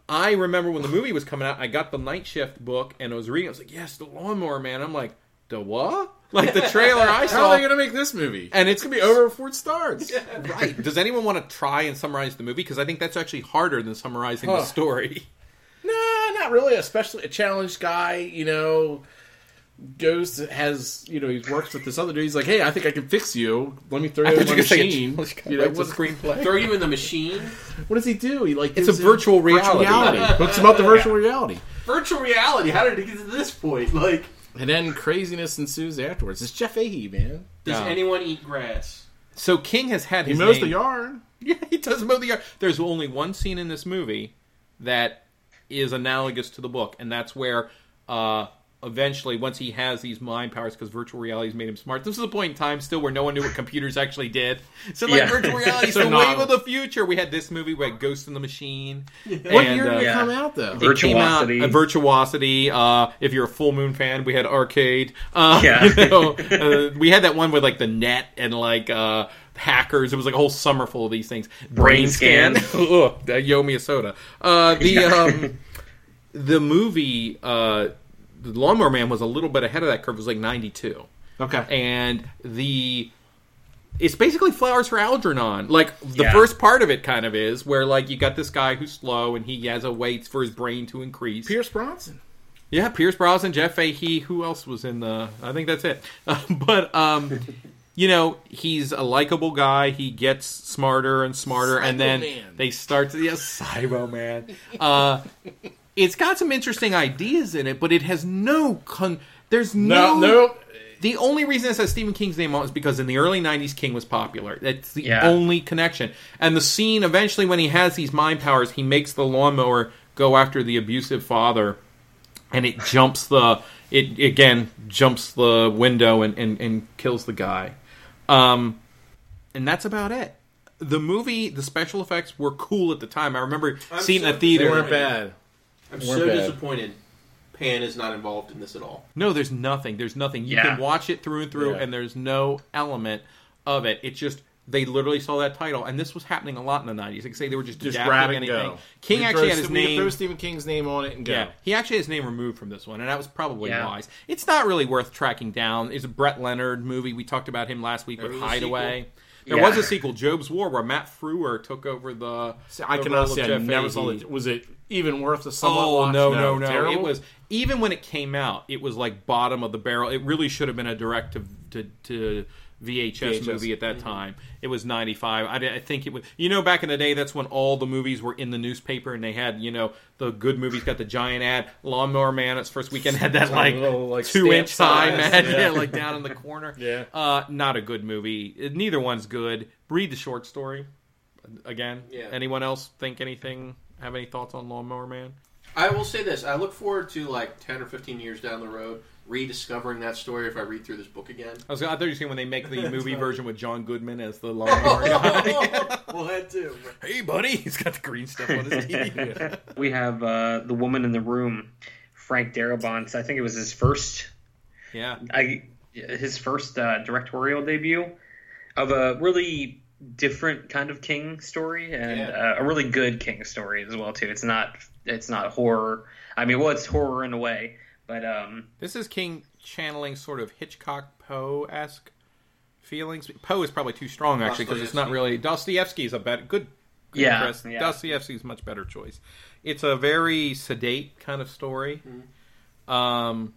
i remember when the movie was coming out i got the night shift book and i was reading i was like yes the lawnmower man i'm like the what *laughs* like the trailer i saw. How saw are they going to make this movie? and it's It's going to be over before it starts. right does anyone want to try and summarize the movie because i think that's actually harder than summarizing the Huh. story No, not really. Especially a challenged guy, you know, goes to, has you know he works with this other dude. He's like, hey, I think I can fix you. Let me throw you in thought my you were gonna say a machine. challenged guy You know, writes what, screenplay Throw you in the machine. what does he do? He like It's a virtual reality. Hooks *laughs* him up to virtual reality, Virtual reality. How did it get to this point? Like, and then craziness ensues afterwards. It's Jeff Fahey, man. does No. anyone eat grass? so king has had He his mows name- the yard. *laughs* Yeah, he does mow the yard. There's only one scene in this movie that is analogous to the book, and that's where uh, eventually, once he has these mind powers, because virtual reality has made him smart. This is a point in time still where no one knew what computers actually did. So, like, Yeah. virtual *laughs* reality's So the novel. wave of the future. We had this movie, we had Ghost in the Machine. What and, year did uh, it come out though? it came out- Virtuosity. uh, Virtuosity. Uh, if you're a Full Moon fan, we had Arcade. Uh, Yeah. *laughs* you know, uh, we had that one with like the net and like uh, hackers. It was like a whole summer full of these things. Brain Scan. *laughs* Ugh, that yo me a soda. Uh, *laughs* the um, the movie uh, the Lawnmower Man was a little bit ahead of that curve. It was like '92 Okay. and the it's basically flowers for Algernon. Like the Yeah. first part of it kind of is where like you got this guy who's slow and he has a wait for his brain to increase. Pierce Brosnan. Yeah, Pierce Brosnan, Jeff Fahey. Who else was in the? I think that's it. Uh, *laughs* but um, you know, he's a likable guy. He gets smarter and smarter, and then Cybo-Man. they start to yes, *laughs* Cybo Man. Uh, it's got some interesting ideas in it, but it has no. Con- there's No, no. no. The only reason it says Stephen King's name on it is because in the early '90s, King was popular. That's the Yeah. only connection. And the scene eventually, when he has these mind powers, he makes the lawnmower go after the abusive father, and it jumps the it again jumps the window and and, and kills the guy. Um, and that's about it. The movie, the special effects were cool at the time. I remember I'm seeing it in so- a theater. They weren't bad. I'm Weren't so bad. disappointed. Pan is not involved in this at all. No, there's nothing. There's nothing. You Yeah. can watch it through and through, Yeah. and there's no element of it. It's just they literally saw that title, and this was happening a lot in the '90s. Like say they were just, Just adapting grab anything. go. King We actually throw, had his we name. Throw Stephen King's name on it and go. Yeah, he actually had his name removed from this one, and that was probably Yeah. wise. It's not really worth tracking down. It's a Brett Leonard movie. We talked about him last week There with Hideaway. There Yeah. was a sequel, Jobe's War, where Matt Frewer took over the. See, I the cannot role of say I never Fahey. saw it. Was it even worth the somewhat Oh watch? no, no, no! Terrible? It was even when it came out, it was like bottom of the barrel. It really should have been a direct to to, to VHS, VHS. movie at that time. It was ninety five. I, I think it was. You know, back in the day, that's when all the movies were in the newspaper, and they had you know the good movies got the giant ad. Lawnmower Man, its first weekend had that like, little, like, two stamp inch high size. man, *laughs* Yeah. yeah, like down in the corner. *laughs* Yeah. uh, not a good movie. Neither one's good. Read the short story again. Yeah. Anyone else think anything? Have any thoughts on Lawnmower Man? I will say this: I look forward to like ten or fifteen years down the road rediscovering that story if I read through this book again. I was I thought you were saying when they make the movie version with John Goodman as the *laughs* lawnmower guy. *laughs* well, that too. hey, buddy, he's got the green stuff on his *laughs* teeth. We have uh, the woman in the room, Frank Darabont. I think it was his first, yeah, I his first uh, directorial debut of a really different kind of King story and Yeah. uh, a really good King story as well too. It's not it's not horror. I mean, well, it's horror in a way, but um, this is King channeling sort of Hitchcock Poe esque feelings. Poe is probably too strong actually because it's not really Dostoevsky is a better good. good Yeah, Chris. yeah. Dostoevsky is much better choice. It's a very sedate kind of story. Um,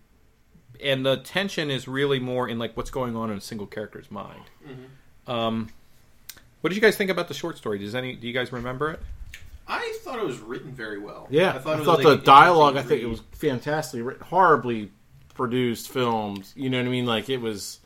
and the tension is really more in like what's going on in a single character's mind. Um, what did you guys think about the short story? Does any do you guys remember it? I thought it was written very well. Yeah, I I thought, thought, it was, like, the dialogue. I interesting think it was fantastically written, horribly produced, filmed. You know what I mean? Like it was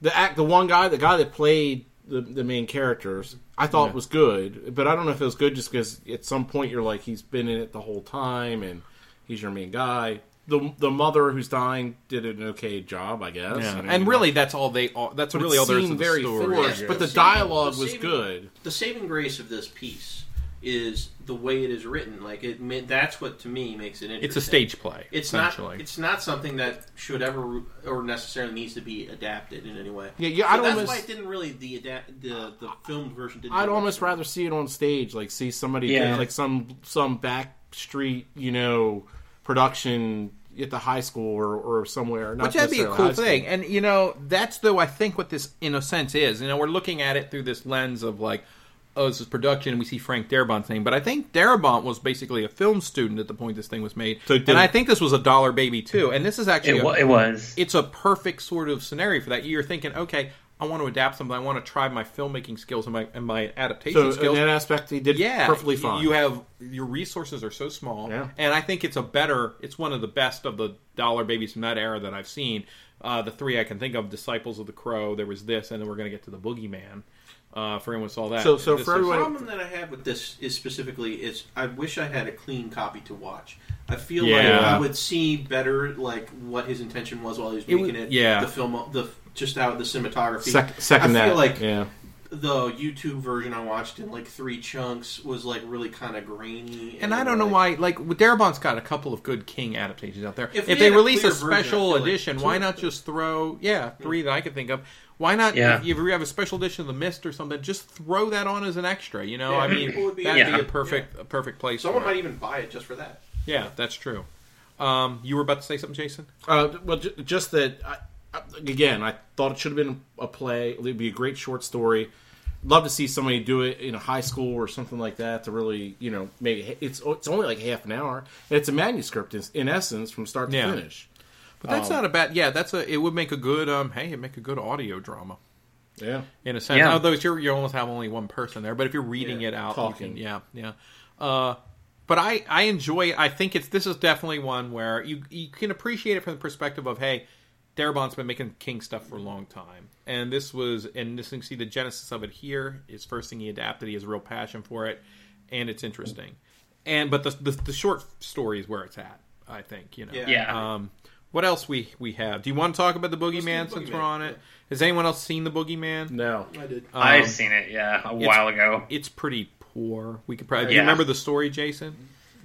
the act. The one guy, the guy that played the the main characters, I thought Yeah. was good, but I don't know if it was good just because at some point you're like he's been in it the whole time and he's your main guy. The the mother who's dying did an okay job, I guess. I mean, and really, that's all they. All, that's really all there is to seemed the very story. forced. Yeah. But the The saving- dialogue the was good. the saving grace of this piece is the way it is written. Like it, that's what to me makes it interesting. It's a stage play. It's not. essentially. It's not something that should ever or necessarily needs to be adapted in any way. Yeah, yeah, So I'd that's almost- why it didn't really the adapt the the filmed version didn't. I'd almost rather see it on stage, like see somebody Yeah. get, like some some back street, you know, production at the high school or, or somewhere. Not Which that'd be a cool high school. thing. And, you know, that's though I think what this, in a sense, is. You know, we're looking at it through this lens of like, oh, this is production, and we see Frank Darabont's name. But I think Darabont was basically a film student at the point this thing was made. So did- and I think this was a dollar baby, too. And this is actually. it, a- it was. it's a perfect sort of scenario for that. You're thinking, okay, I want to adapt something. I want to try my filmmaking skills and my and my adaptation So in skills. that aspect, he did yeah, perfectly fine. You have your resources are so small, Yeah. and I think it's a better. It's one of the best of the dollar babies from that era that I've seen. Uh, the three I can think of: Disciples of the Crow. There was this, and then we're going to get to the Boogeyman. Uh, for anyone who saw that. So- so This for is- The problem that I have with this is specifically is I wish I had a clean copy to watch. I feel Yeah. like I would see better like what his intention was while he was It was- making it. yeah. the film, the just out the cinematography. Sec- second I that, feel like yeah. the YouTube version I watched in like three chunks was like really kind of grainy. And I don't know why. Like Darabont's got a couple of good King adaptations out there. If If, we they had a release a clear version, I special like edition, why not just throw yeah three that I could think of? Why not? Yeah. If you have a special edition of The Mist or something, just throw that on as an extra. You know, Yeah, I mean, people would be that'd into be a it. perfect a perfect place. Someone for it. might even buy it just for that. Yeah, that's true. Um, you were about to say something, Jason? Uh, well, ju- just that. I, I, again, I thought it should have been a play. It'd be a great short story. Love to see somebody do it in a high school or something like that to really, you know, make it. It's it's only like half an hour. And it's a manuscript in, in essence from start to Yeah. finish. But that's Um, not a bad. Yeah, that's a. It would make a good. Um, hey, it'd make a good audio drama Yeah. in a sense. Yeah. Although you're you almost have only one person there, but if you're reading Yeah, it out, talking. you can, yeah, yeah. Uh, but I I enjoy it. I think it's this is definitely one where you you can appreciate it from the perspective of hey, Darabont's been making King stuff for a long time, and this was and this you can see the genesis of it here. His first thing he adapted, he has a real passion for it, and it's interesting. And but the the, the short story is where it's at. I think you know. Yeah. Yeah. Um, what else we we have? Do you want to talk about the Boogeyman the since Boogeyman, we're on it? Has anyone else seen the Boogeyman? No. I did. Um, I've seen it, yeah, a while ago. It's pretty poor. We could probably. Do you remember the story, Jason?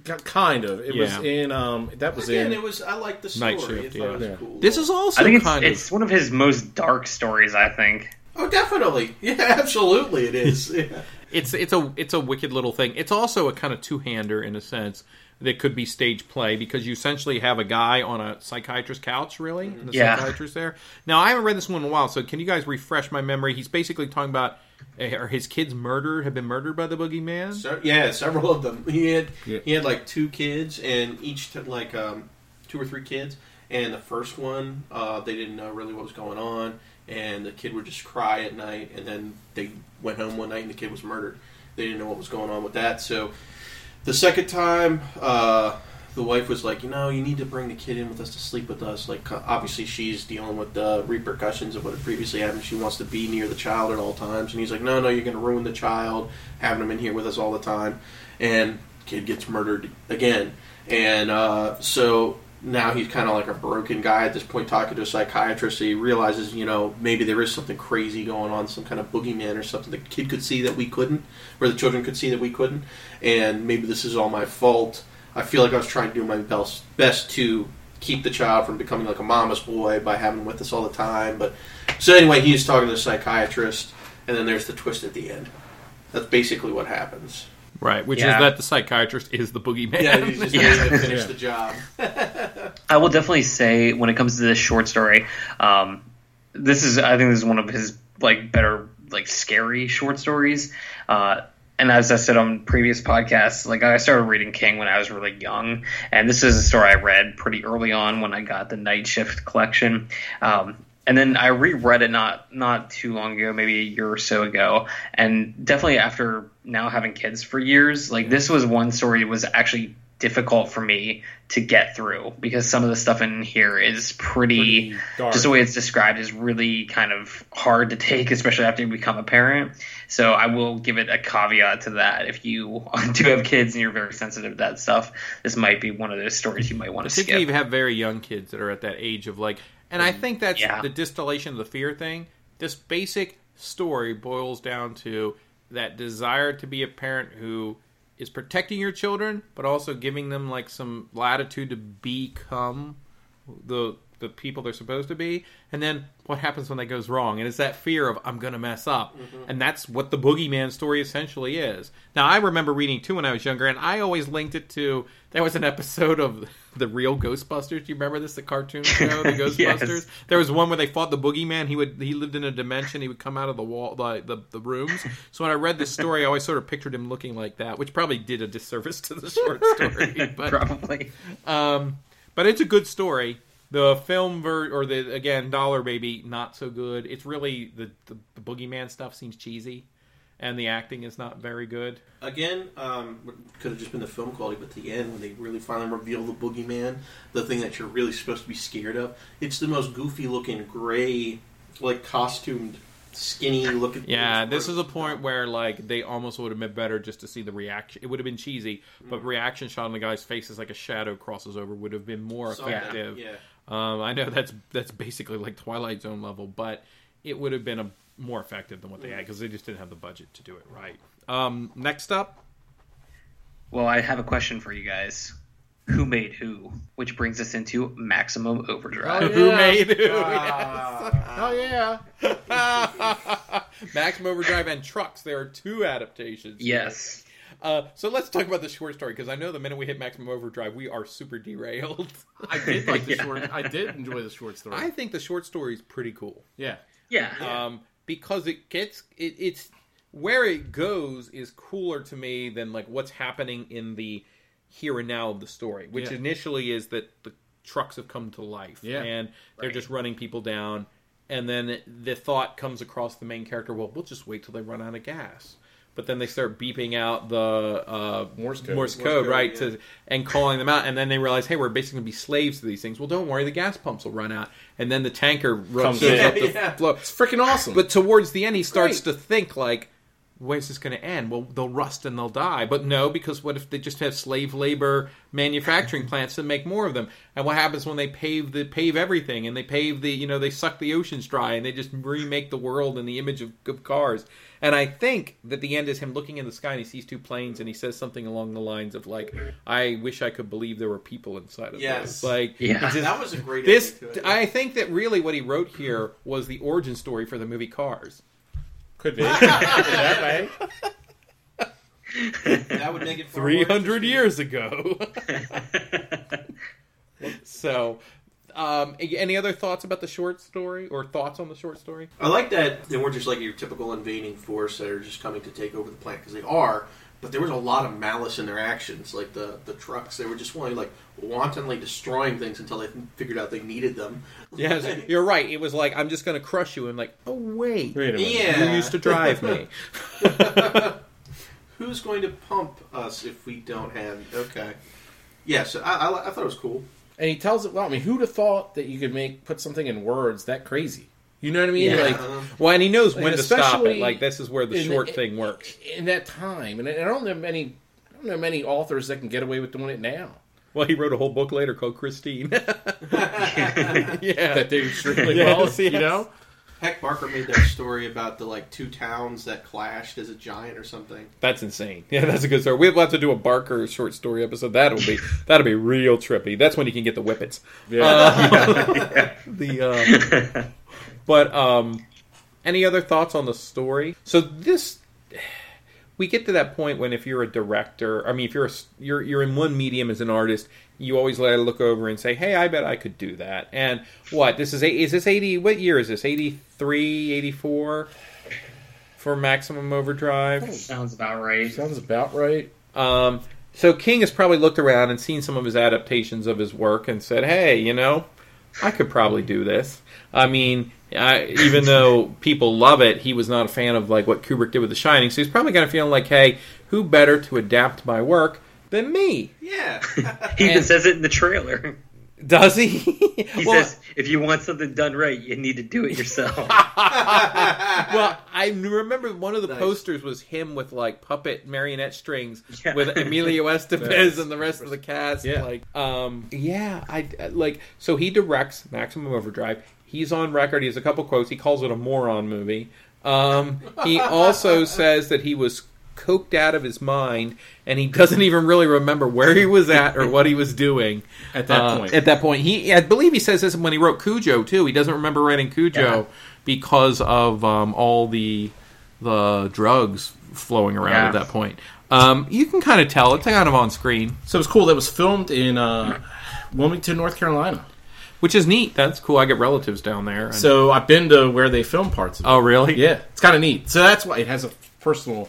Kind of. It was in. Um. That was Again, in. it was. I like the Night story. Shift, I thought it was yeah. cool. This is also I think it's kind it's of. one of his most dark stories. I think. Oh, definitely. *laughs* Yeah, absolutely. It is. *laughs* Yeah. It's it's a it's a wicked little thing. It's also a kind of two hander in a sense that could be stage play because you essentially have a guy on a psychiatrist couch, really, and the Yeah. psychiatrist there. Now I haven't read this one in a while, so can you guys refresh my memory? He's basically talking about uh, are his kids murdered, have been murdered by the boogeyman. So, yeah, several of them. He had Yeah. he had like two kids, and each t- like um, two or three kids. And the first one, uh, they didn't know really what was going on, and the kid would just cry at night. And then they went home one night, and the kid was murdered. They didn't know what was going on with that. So the second time, uh, the wife was like, you know, you need to bring the kid in with us to sleep with us. Like, obviously, she's dealing with the repercussions of what had previously happened. She wants to be near the child at all times. And he's like, no, no, you're going to ruin the child having him in here with us all the time. And kid gets murdered again, and uh, so now he's kind of like a broken guy at this point, talking to a psychiatrist. So he realizes, you know, maybe there is something crazy going on, some kind of boogeyman or something the kid could see that we couldn't, or the children could see that we couldn't, and maybe this is all my fault. I feel like I was trying to do my best best to keep the child from becoming like a mama's boy by having him with us all the time. But so anyway, he's talking to the psychiatrist, and then there's the twist at the end. That's basically what happens. Right, which Yeah. is that the psychiatrist is the boogeyman. Yeah, he's just Yeah. ready to finish Yeah. the job. *laughs* I will definitely say when it comes to this short story, um, this is I think this is one of his like better like scary short stories. Uh, and as I said on previous podcasts, like I started reading King when I was really young, and this is a story I read pretty early on when I got the Night Shift collection. Um, and then I reread it not not too long ago, maybe a year or so ago, and definitely after now having kids for years, like this was one story that was actually difficult for me to get through because some of the stuff in here is pretty, Pretty just the way it's described is really kind of hard to take *laughs* especially after you become a parent. So i will give it a caveat to that. If you *laughs* do have kids and you're very sensitive to that stuff this might be one of those stories you might want to Particularly if skip. you have very young kids that are at that age of like, and I think that's Yeah. the distillation of the fear thing. This basic story boils down to that desire to be a parent who is protecting your children, but also giving them like some latitude to become the the people they're supposed to be, and then what happens when that goes wrong? And it's that fear of I'm going to mess up, and that's what the boogeyman story essentially is. Now I remember reading too when I was younger, and I always linked it to there was an episode of *laughs* the real Ghostbusters. Do you remember this? The cartoon show, the *laughs* Ghostbusters. Yes. There was one where they fought the boogeyman. He would he lived in a dimension. He would come out of the wall, the the, the rooms. So when I read this story, I always sort of pictured him looking like that, which probably did a disservice *laughs* to the short story. But probably um, but it's a good story. The film ver- or the again Dollar Baby not so good. It's really the, the the boogeyman stuff seems cheesy, and the acting is not very good. Again, um, could have just been the film quality, but the end when they really finally reveal the boogeyman, the thing that you're really supposed to be scared of, it's the most goofy looking gray, like costumed, skinny looking. Yeah, this is a point where like they almost would have been better just to see the reaction. It would have been cheesy, but reaction shot on the guy's face is like a shadow crosses over would have been more Something, effective. Yeah. Um, I know that's that's basically like Twilight Zone level, but it would have been a more effective than what they had because they just didn't have the budget to do it right. Um, next up, well i have a question for you guys who made who which brings us into maximum overdrive Oh, who made who? Oh yeah. *laughs* Maximum Overdrive and Trucks. There are two adaptations. yes Uh, so let's talk about the short story because I know the minute we hit Maximum Overdrive, we are super derailed. I did like the *laughs* Yeah. short. I did enjoy the short story. I think the short story is pretty cool. yeah. yeah um, because it gets it, it's where it goes is cooler to me than like what's happening in the here and now of the story, which Yeah. initially is that the trucks have come to life Yeah. and they're Right. just running people down, and then the thought comes across the main character, well, we'll just wait till they run out of gas. But then they start beeping out the uh, Morse code. Morse Morse code, code, right? yeah. To and calling them out, and then they realize, hey, we're basically gonna be slaves to these things. Well, don't worry, the gas pumps will run out, and then the tanker runs Comes in. up the *laughs* Yeah. flow. It's freaking awesome. But towards the end, he starts Great. to think like, "Where's this going to end? Well, they'll rust and they'll die." But no, because what if they just have slave labor manufacturing plants to make more of them? And what happens when they pave the pave everything and they pave the you know they suck the oceans dry and they just remake the world in the image of, of cars? And I think that the end is him looking in the sky and he sees two planes and he says something along the lines of like, "I wish I could believe there were people inside of this. Yes. those." Like, Yeah. just- that was a great. this ending to it. I think that really what he wrote here was the origin story for the movie Cars. *laughs* Could be that way. that would make it 300 years ago. so, um, any other thoughts about the short story or thoughts on the short story? I like that they weren't just like your typical invading force that are just coming to take over the planet because they are, but there was a lot of malice in their actions. Like the the trucks, they were just wanting like wantonly destroying things until they figured out they needed them. Yes, you're right. It was like I'm just going to crush you, and like, oh wait, Wait a minute. Yeah. you used to drive me. *laughs* *laughs* Who's going to pump us if we don't have? Okay, yes, I, I, I thought it was cool. And he tells it well. I mean, who'd have thought that you could make put something in words that crazy? You know what I mean? Yeah. Like Uh, well, and he knows when to stop it. Like this is where the in- short thing works. in that time, and I don't have any. I don't know many authors that can get away with doing it now. Well, he wrote a whole book later called Christine. *laughs* *laughs* yeah, That did extremely Yes, well, yes. you know. Heck, Barker made that story about the like two towns that clashed as a giant or something. that's insane. Yeah, that's a good story. We'll have to do a Barker short story episode. That'll be that'll be real trippy. That's when you can get the whippets. Yeah. *laughs* The uh, but um, any other thoughts on the story? So this we get to that point when if you're a director, I mean, if you're a, you're you're in one medium as an artist, you always let it look over and say, "Hey, I bet I could do that." And what this is? Is this eighty? What year is this? 83, 84 for Maximum Overdrive. Sounds about right. Sounds about right. Um, so King has probably looked around and seen some of his adaptations of his work and said, "Hey, you know, I could probably do this." I mean, I, even though people love it, he was not a fan of like what Kubrick did with The Shining. So he's probably kind of feeling like, "Hey, who better to adapt my work than me?" Yeah, *laughs* He even says it in the trailer. Does he? *laughs* He well, says, "If you want something done right, you need to do it yourself." *laughs* well, I remember one of the Nice. posters was him with like puppet marionette strings Yeah. with Emilio *laughs* Estevez Yes. and the rest of the cast. Yeah. Like, um, yeah, I like. So he directs Maximum Overdrive. He's on record. He has a couple quotes. He calls it a moron movie. Um, he also says that he was coked out of his mind and he doesn't even really remember where he was at or what he was doing *laughs* At that uh, point. At that point, he I believe he says this when he wrote Cujo too. He doesn't remember writing Cujo Yeah. because of um, all the the drugs flowing around Yeah. at that point. Um, you can kind of tell it's kind of on screen, So it was cool. That was filmed in uh, Wilmington, North Carolina. which is neat. That's cool. I get relatives down there. and- So I've been to where they film parts of it. oh, really? Yeah, it's kind of neat. So that's why it has a personal.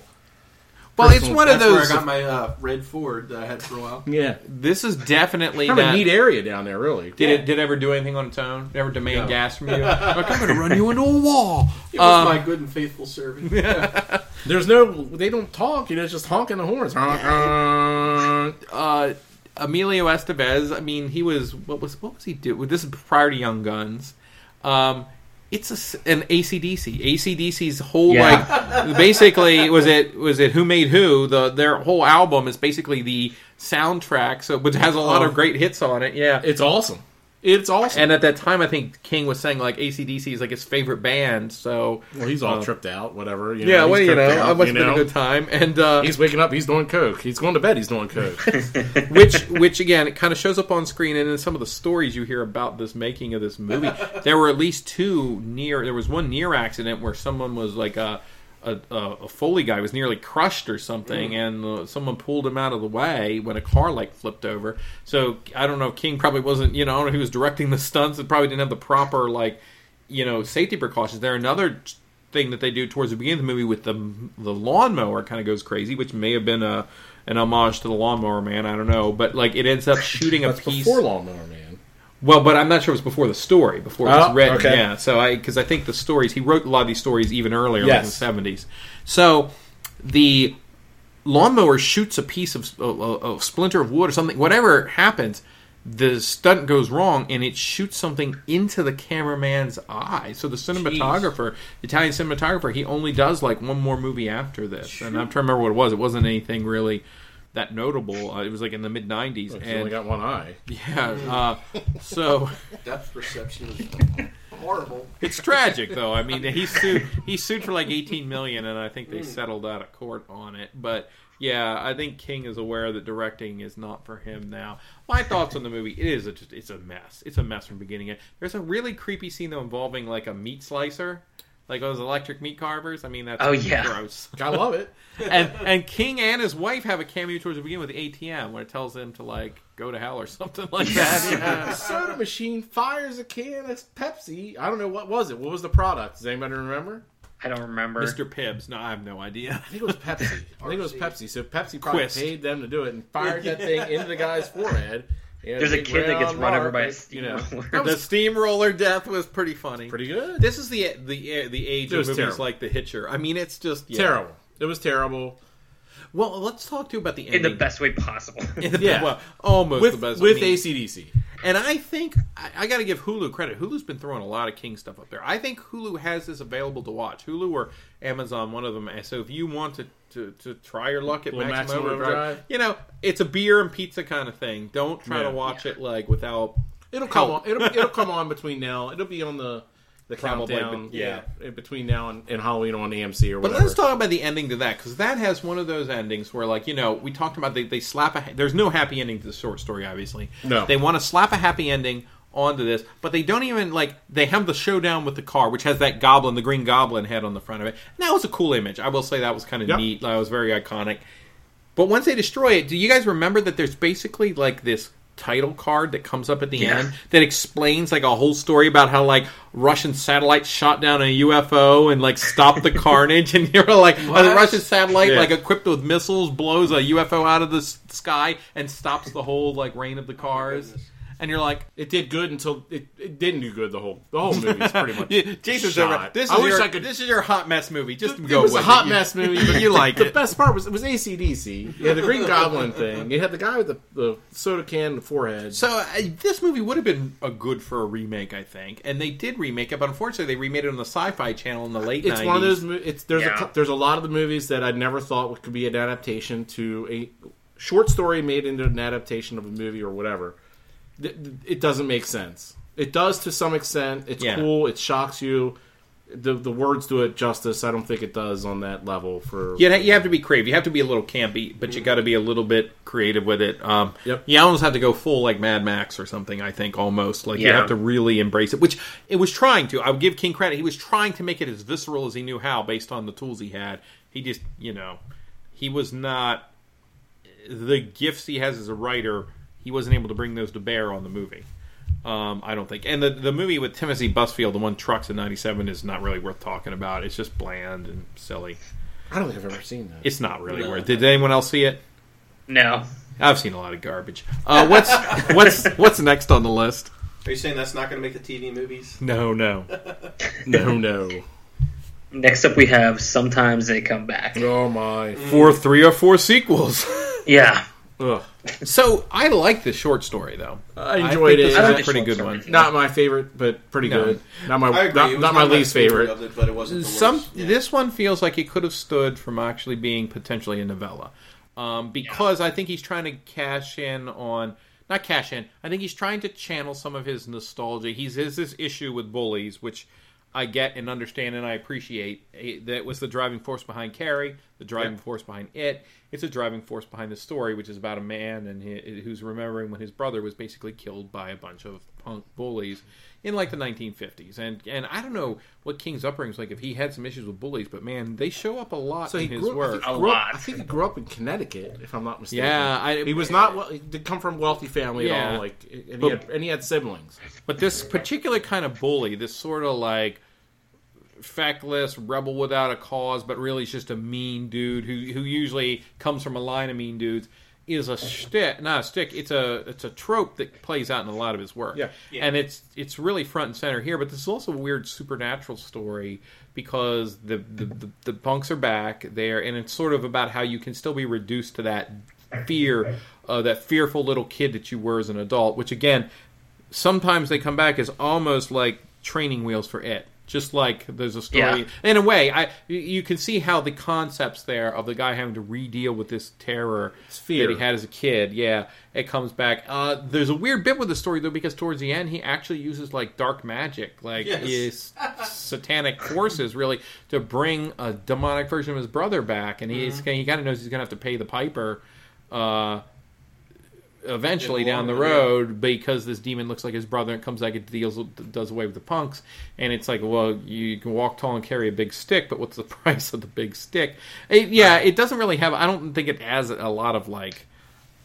Well, it's one of those. that's where I those. got my uh, red Ford that I had for a while. Yeah, This is definitely kind of that. a neat area down there, really. Did it did it ever do anything on its own? Never demand No. gas from you? *laughs* like I'm going to run you into a *laughs* wall. It was Um, my good and faithful servant. *laughs* There's no, they don't talk. You know, it's just honking the horns. Honk, honk. uh, Emilio Estevez. I mean, he was what was what was he do? This is prior to Young Guns. Um, it's a an ACDC. ACDC's whole Yeah. like basically was it was it Who Made Who? The their whole album is basically the soundtrack, so which has a lot Oh. of great hits on it. Yeah. It's awesome. It's awesome. and at that time, I think King was saying like ACDC is like his favorite band. So well, he's all uh, tripped out. Whatever. You know, yeah, he's well, you know, tripped out, it must have been know? a good time. And uh, He's waking up. He's doing coke. He's going to bed. He's doing coke. *laughs* which which again it kind of shows up on screen and in some of the stories you hear about this making of this movie there were at least two near there was one near accident where someone was like a a, a, a foley guy was nearly crushed or something and uh, someone pulled him out of the way when a car like flipped over so i don't know king probably wasn't you know i don't know if he was directing the stunts and probably didn't have the proper like you know safety precautions there another thing that they do towards the beginning of the movie with the the lawnmower kind of goes crazy, which may have been a an homage to the lawnmower man. I don't know, but like it ends up *coughs* shooting a piece. before Lawnmower Man. Well, but I'm not sure it was before the story, before it was Oh, written. okay. Yeah, so I because I think the stories he wrote a lot of these stories even earlier, Yes. like in the 70s. So the lawnmower shoots a piece of a, a, a splinter of wood or something. Whatever happens, the stunt goes wrong and it shoots something into the cameraman's eye. So the cinematographer, Italian cinematographer, he only does like one more movie after this, and I'm trying to remember what it was. It wasn't anything really that notable. Uh, it was like in the mid '90s, He's and only got one eye. yeah. Uh, so *laughs* Depth perception is *laughs* horrible. it's tragic, though. I mean, he *laughs* sued. He sued for like 18 million, and I think they settled out of court on it. But yeah, I think King is aware that directing is not for him now. My thoughts on the movie: it is a, just it's a mess. It's a mess from beginning. to end. There's a really creepy scene though involving like a meat slicer. Like those electric meat carvers. I mean, that's Oh, yeah. gross. I love it. and and King and his wife have a cameo towards the beginning with the ATM, where it tells them to like go to hell or *laughs* something like that. Yeah. *laughs* The soda machine fires a can of Pepsi. I don't know what was it. What was the product? Does anybody remember? I don't remember. Mr. Pibbs. No, I have no idea. I think it was Pepsi. I think it was *laughs* Pepsi. So Pepsi probably Quist. paid them to do it and fired that thing into the guy's forehead. And There's a kid that gets run over by a like, you know, steamroller. *laughs* the steamroller death was pretty funny. pretty good. This is the the the age It of movies terrible. like The Hitcher. I mean, it's just yeah. Terrible. It was terrible. Well, let's talk to you about the in the best way possible. In the- *laughs* Yeah. well, almost With the best. with I mean, ACDC. And I think I, I got to give Hulu credit. Hulu's been throwing a lot of King stuff up there. I think Hulu has this available to watch. Hulu or Amazon, one of them. And So if you want to to, to try your luck at Little Maximum, Maximum Overdrive, Overdrive? you know it's a beer and pizza kind of thing. Don't try Yeah. to watch it like without. It'll come on. It'll it'll come on between now. It'll be on the the countdown. but- yeah, in between now and, and Halloween on AMC or whatever. But let's talk about the ending to that because that has one of those endings where, like, you know, we talked about they, they slap a. There's no happy ending to the short story, obviously. No. They want to slap a happy ending onto this, but they don't even like. They have the showdown with the car, which has that goblin, the green goblin head on the front of it. And that was a cool image. I will say that was kind of Yep. neat. That was very iconic. But once they destroy it, do you guys remember that there's basically like this title card that comes up at the Yeah. end that explains like a whole story about how like Russian satellites shot down a UFO and like stopped the carnage *laughs* and you're like a Russian satellite Yeah. like equipped with missiles blows a UFO out of the sky and stops the whole like reign of the cars oh, goodness. And you're like it did good until it, it didn't do good. The whole the whole movie's pretty much. *laughs* yeah, Jason's shot. over. This is I wish your, I could- this is your hot mess movie. Just It go was a hot it. mess movie, *laughs* but you like the best part was it was ACDC. You had the Green Goblin thing. You had the guy with the, the soda can in the forehead. So uh, this movie would have been a good for a remake, I think, and they did remake it, but unfortunately they remade it on the Sci-Fi Channel in the late. it's 90s. one of those. mo- It's there's Yeah. a there's a lot of the movies that I never thought could be an adaptation to a short story made into an adaptation of a movie or whatever. Th- th- It doesn't make sense. It does to some extent. It's Yeah. cool. It shocks you. The the words do it justice. I don't think it does on that level for. You, you have to be creative. You have to be a little campy, but you got to be a little bit creative with it. Um, Yep. You almost have to go full like Mad Max or something. I think almost like you have to really embrace it, which it was trying to. I would give King credit. He was trying to make it as visceral as he knew how, based on the tools he had. He just, you know, he was not the gifts he has as a writer. He wasn't able to bring those to bear on the movie. Um, I don't think. And the the movie with Timothy Busfield, the one Trucks in '97, is not really worth talking about. It's just bland and silly. I don't think I've ever seen that. It's not really No. worth. Did anyone else see it? No. I've seen a lot of garbage. Uh, what's *laughs* what's what's next on the list? Are you saying that's not going to make the TV movies? No, no. *laughs* no, no. Next up, we have Sometimes They Come Back. Oh my. For three or four sequels. Yeah. Ugh. So I like this short story though. I enjoyed think it. This I is like a pretty short good story. one. Not my favorite, but pretty No. good. Not my I agree. not, not my least favorite. of it, but it wasn't the Some worst. Yeah. this one feels like it could have stood from actually being potentially a novella, um, because I think he's trying to cash in on not cash in. I think he's trying to channel some of his nostalgia. He's has this issue with bullies, which I get and understand and I appreciate. Eh, That was the driving force behind Carrie, the driving Yeah. force behind it. It's a driving force behind the story, which is about a man and he, who's remembering when his brother was basically killed by a bunch of punk bullies in like the 1950s. And and I don't know what King's upbringing was like if he had some issues with bullies, but man, they show up a lot So in he his grew, I work. he A grew up, lot. I think he grew up in Connecticut, if I'm not mistaken. Yeah, I- he was not. Well, he did come from a wealthy family at all. Like, and he, had, and he had siblings. But this particular kind of bully, this sort of like feckless rebel without a cause, but really is just a mean dude who who usually comes from a line of mean dudes, is a stick, not a stick. It's a it's a trope that plays out in a lot of his work. Yeah. Yeah. and it's it's really front and center here. But this is also a weird supernatural story because the the, the, the punks are back there, and it's sort of about how you can still be reduced to that fear, uh, that fearful little kid that you were as an adult. Which again, sometimes they come back as almost like training wheels for it. Just like there's a story, Yeah. in a way, I you- can see how the concepts there of the guy having to re-deal with this terror fear. that he had as a kid. Yeah, it comes back. Uh, there's a weird bit with the story though because towards the end he actually uses like dark magic, like Yes. his *laughs* satanic forces, really to bring a demonic version of his brother back, and he's he kind of knows he's gonna have to pay the piper. Uh, eventually In the down the long yeah. road because this demon looks like his brother and comes back and deals does away with the punks and it's like well you can walk tall and carry a big stick but what's the *laughs* price of the big stick It- yeah it doesn't really have i don't think it has a lot of like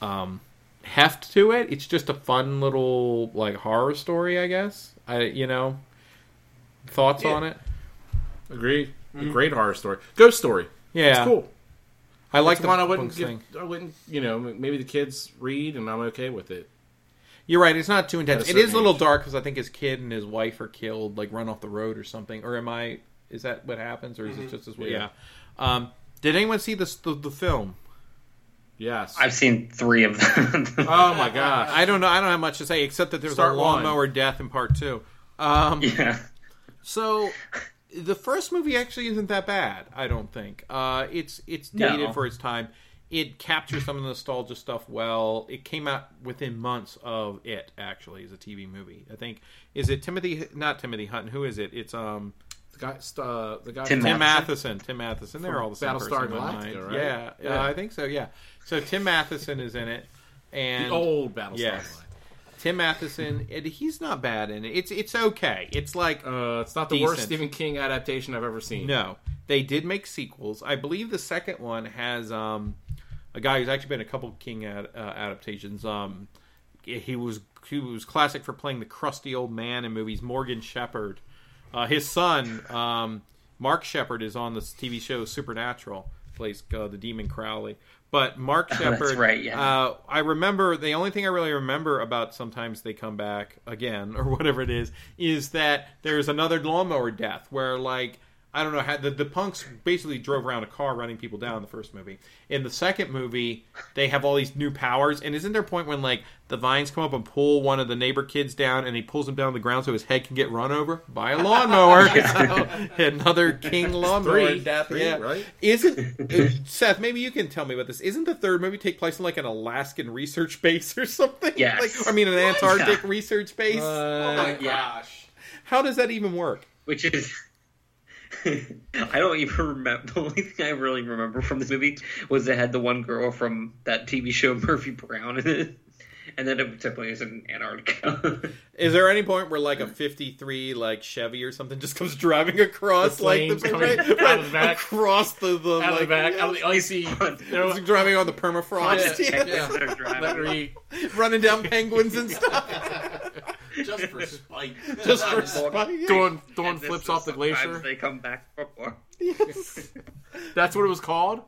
um heft to it it's just a fun little like horror story i guess i you know thoughts Yeah. on it Agreed. A great horror story. Ghost story. yeah It's cool. I like the one I wouldn't give, thing. I wouldn't. You know, maybe the kids read, and I'm okay with it. You're right. It's not too intense. It is a little age. dark because I think his kid and his wife are killed, like run off the road or something. Or am I? Is that what happens, or is it just as well? Yeah. Yeah. Um, did anyone see this the, the film? Yes. I've seen three of them. *laughs* oh my gosh. I don't know. I don't have much to say except that there's Start a one. lawnmower death in part two. Um, yeah. So the first movie actually isn't that bad. I don't think. Uh, it's it's dated No. for its time. It captures some of the nostalgia stuff well. It came out within months of it. Actually, as a TV movie. I think is it Timothy? Not Timothy Hutton. Who is it? It's um The guy, uh, the guy Tim Tim Matheson? Matheson. Tim Matheson. They're all the same Battlestar person in Galactica, right? Yeah, Yeah. Uh, I think so. Yeah. So Tim Matheson is in it, and the old Battlestar. Yes. Tim Matheson. And he's not bad in it. It's it's okay. It's like Uh, it's not the worst Stephen King adaptation I've ever seen. No, they did make sequels. I believe the second one has um, a guy who's actually been in a couple King ad, uh, adaptations. Um, he was he was classic for playing the crusty old man in movies. Morgan Sheppard, uh, his son um, Mark Sheppard is on this TV show Supernatural. Plays uh, the demon Crowley. But Mark *laughs* Sheppard, right, yeah. uh, I remember the only thing I really remember about sometimes they come back again *laughs* or whatever it is is that there's another lawnmower death where like I don't know how the, the punks basically drove around a car running people down in the first movie. In the second movie, they have all these new powers, and isn't there a point when like the vines come up and pull one of the neighbor kids down, and he pulls him down to the ground so his head can get run over by a *laughs* lawnmower? *laughs* So, another king lawnmower Three. death, yeah. right? Isn't uh, Seth? Maybe you can tell me about this. Isn't the third movie take place in like an Alaskan research base or something? Yes. Like, I mean, an Antarctic Yeah. research base. Oh my yeah. gosh. How does that even work? Which is. *laughs* I don't even remember. *laughs* The only thing I really remember from this movie was it had the one girl from that TV show *laughs* Murphy Brown in it, and then it took place in Antarctica. Is there any point where like a '53 like Chevy or something just comes driving across The like the flames coming right, out of the back. across the, the Out like, of the back, yeah, out of the icy. You know, it's driving on the permafrost, Yeah, yeah. Texas, they're driving. literally, running down penguins and stuff. Just for spite. *laughs* just for spite. throwing, throwing flips off the glacier. They come back for more. *laughs* Yes. *laughs* That's what it was called?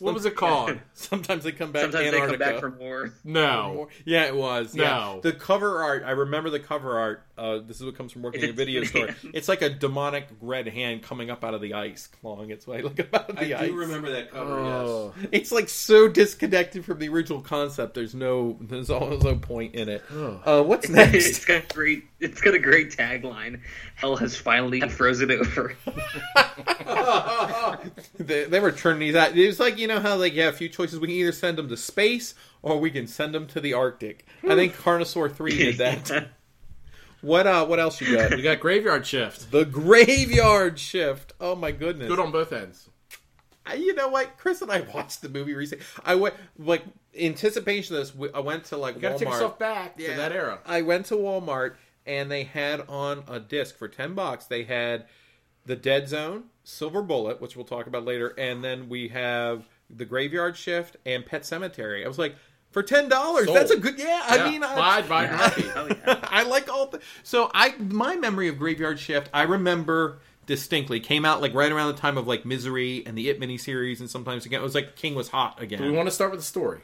What was it called? *laughs* Sometimes they come back. Sometimes Antarctica. they come back for more. No. Yeah, it was. Yeah. No. The cover art, I remember the cover art. Uh, this is what comes from working in a video *laughs* store. It's like a demonic red hand coming up out of the ice, clawing its way *laughs* like out of I the ice. do remember that cover. Oh. It's like so disconnected from the original concept. There's no, there's almost no point in it. Uh, what's it's next? got great. *laughs* It's got a great tagline. Hell has finally *laughs* frozen over. *laughs* they, they were turning these out. It was like you know how like you have a few choices. We can either send them to space or we can send them to the Arctic. I think Carnosaur Three did that. what uh? What else you got? You got Graveyard Shift. The graveyard shift. Oh my goodness. Good on both ends. I- you know what? Chris and I watched the movie recently. I went like anticipation of this. we- I went to like You gotta Walmart. take yourself back Yeah. to that era. I went to Walmart and they had on a disc for ten bucks. They had the Dead Zone, Silver Bullet, which we'll talk about later, and then we have the Graveyard Shift and Pet Sematary. I was like, for ten dollars, that's a good. Yeah, I Yeah. mean, I, Buy, buy, Yeah. happy. Hell yeah. I like all the. So I my memory of Graveyard Shift, I remember distinctly came out like right around the time of like Misery and the It miniseries, and sometimes again it was like King was hot again. Do we want to start with the story?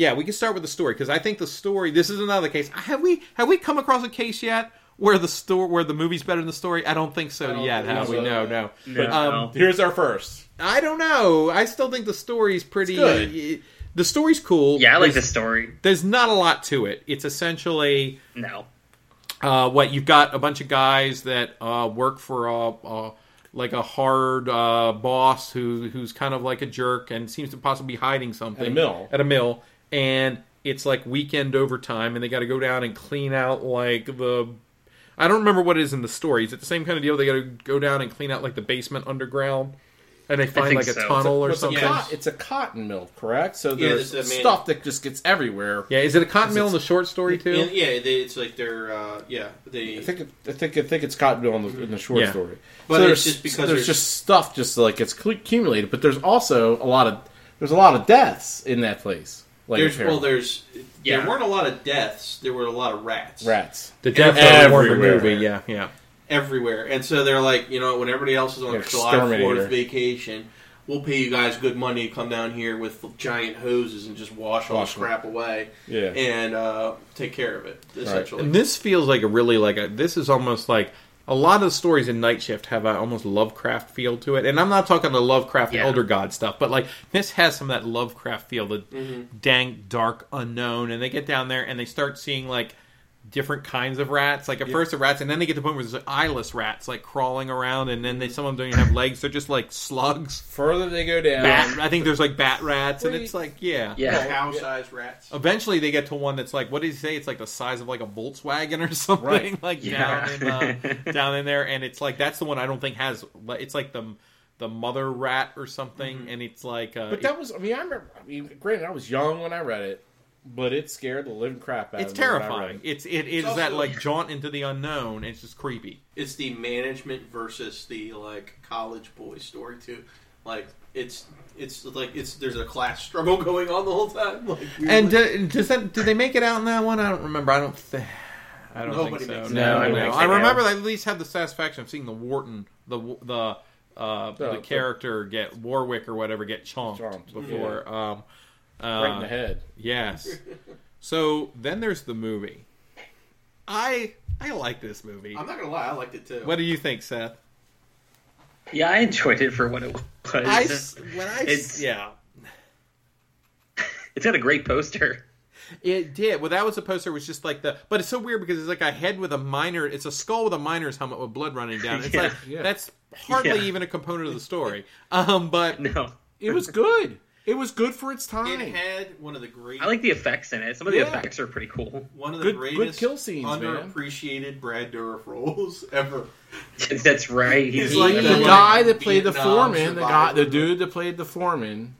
Yeah, we can start with the story because I think the story. This is another case. Have we have we come across a case yet where the store where the movie's better than the story? I don't think so don't yet. think Have we? so. No, no. No. Um, Here's our first. I don't know. I still think the story's pretty. It's the story's cool. Yeah, I like the story. There's not a lot to it. It's essentially No. uh, what you've got a bunch of guys that uh, work for a, a like a hard uh, boss who who's kind of like a jerk and seems to possibly be hiding something At a mill. at a mill, and it's like weekend overtime, and they got to go down and clean out like the. I don't remember what it is in the story. Is it the same kind of deal? They got to go down and clean out like the basement underground, and they find think like a so. tunnel or It's a, something. cot- it's a cotton mill, correct? So Yeah, there's this is a man- stuff that just gets everywhere. Yeah, is it a cotton mill in the short story too? And, yeah, they, it's like they're uh, yeah they. I think it, I think I think it's cotton mill in the, in the short Yeah. story. But so it's there's just because there's, there's- just stuff just like it's accumulated, but there's also a lot of there's a lot of deaths in that place. Like there's apparently. well, there's Yeah. there weren't a lot of deaths. There were a lot of rats rats. the death of the Everywhere. movie. Yeah, yeah. everywhere, and so they're like, you know, when everybody else is on Yeah, July exterminator. Fourth vacation, we'll pay you guys good money to come down here with giant hoses and just wash all Wash the them. crap away Yeah. and uh, take care of it. Essentially, And this feels like a really like a. This is almost like a lot of the stories in Night Shift have a almost Lovecraft feel to it, and I'm not talking the Lovecraft Yeah. Elder God stuff, but like this has some of that Lovecraft feel, the Mm-hmm. dank, dark, unknown, and they get down there and they start seeing like different kinds of rats. Like at first the rats, and then they get to the point where there's like, eyeless rats like crawling around, and then they some of them don't even have legs; they're just like slugs. Further they go down, Bat, I think there's like bat rats, and it's like yeah, Yeah. Cow-sized rats. Eventually, they get to one that's like, what did he say? It's like the size of like a Volkswagen or *laughs* something, Right. like Yeah. down in uh, *laughs* down in there. And it's like that's the one I don't think has. It's like the the mother rat or something, and it's like. Uh, But that was, I mean, I remember. I mean, granted, I was young when I read it, but it scared the living crap out it's of me. when I terrifying. it. It's it is also- that like jaunt into the unknown. It's just creepy. It's the management versus the like college boy story too. Like it's it's like it's there's a class struggle *laughs* going on the whole time. Like, And weirdly. uh, does that did they make it out in that one? I don't remember. I don't. Th- *sighs* I don't Nobody think so. makes it No, out. no, Nobody no. makes I it remember out. they at least had the satisfaction of seeing the Wharton, the the uh, the the- character get Warwick or whatever get chomped, Chomped, before. Um, right in the head. Yes. *laughs* so then there's the movie. I I like this movie. I'm not gonna lie, I liked it too. What do you think, Seth? Yeah, I enjoyed it for what it was. I s- when I s- It's- yeah. *laughs* It's got a great poster. It did. Well, that was the poster. Was just like the, but it's so weird because it's like a head with a miner. It's a skull with a miner's helmet with blood running down. It's *laughs* Yeah. like Yeah. that's hardly Yeah. even a component of the story. Um, but No, It was good. It was good for its time. it had one of the great I like the effects in it. Some of the Yeah. effects are pretty cool. one of the Good- good greatest kill scenes, man. underappreciated Brad Dourif roles *laughs* ever. *laughs* That's right. He's He- like the the guy that played the foreman, the guy, the dude that played the foreman,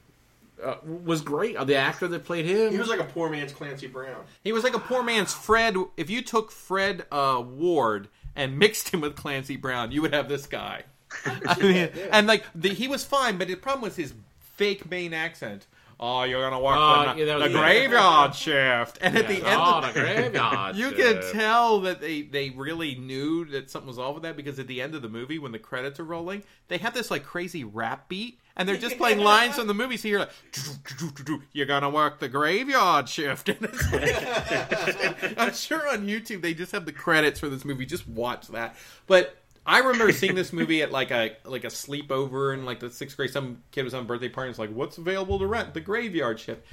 uh, was great. Uh, The actor that played him, He was like a poor man's Clancy Brown. he was like a poor man's Fred. If you took Fred uh, Ward and mixed him with Clancy Brown, you would have this guy. *laughs* I mean, and like the, he was fine, but the problem was his fake Maine accent. Oh, you're gonna work Oh, the, yeah, the graveyard shift, and at the oh, end, oh, of, the graveyard. *laughs* You shift. can tell that they, they really knew that something was off with that because at the end of the movie, when the credits are rolling, they have this like crazy rap beat, and they're just playing lines from the movie. So you're like, "You're gonna work the graveyard shift." *laughs* Like, *laughs* I'm sure on YouTube they just have the credits for this movie. Just watch that. But I remember seeing this movie at like a like a sleepover in like the sixth grade. Some kid was on a birthday party. and was like, "What's available to rent?" The Graveyard Shift.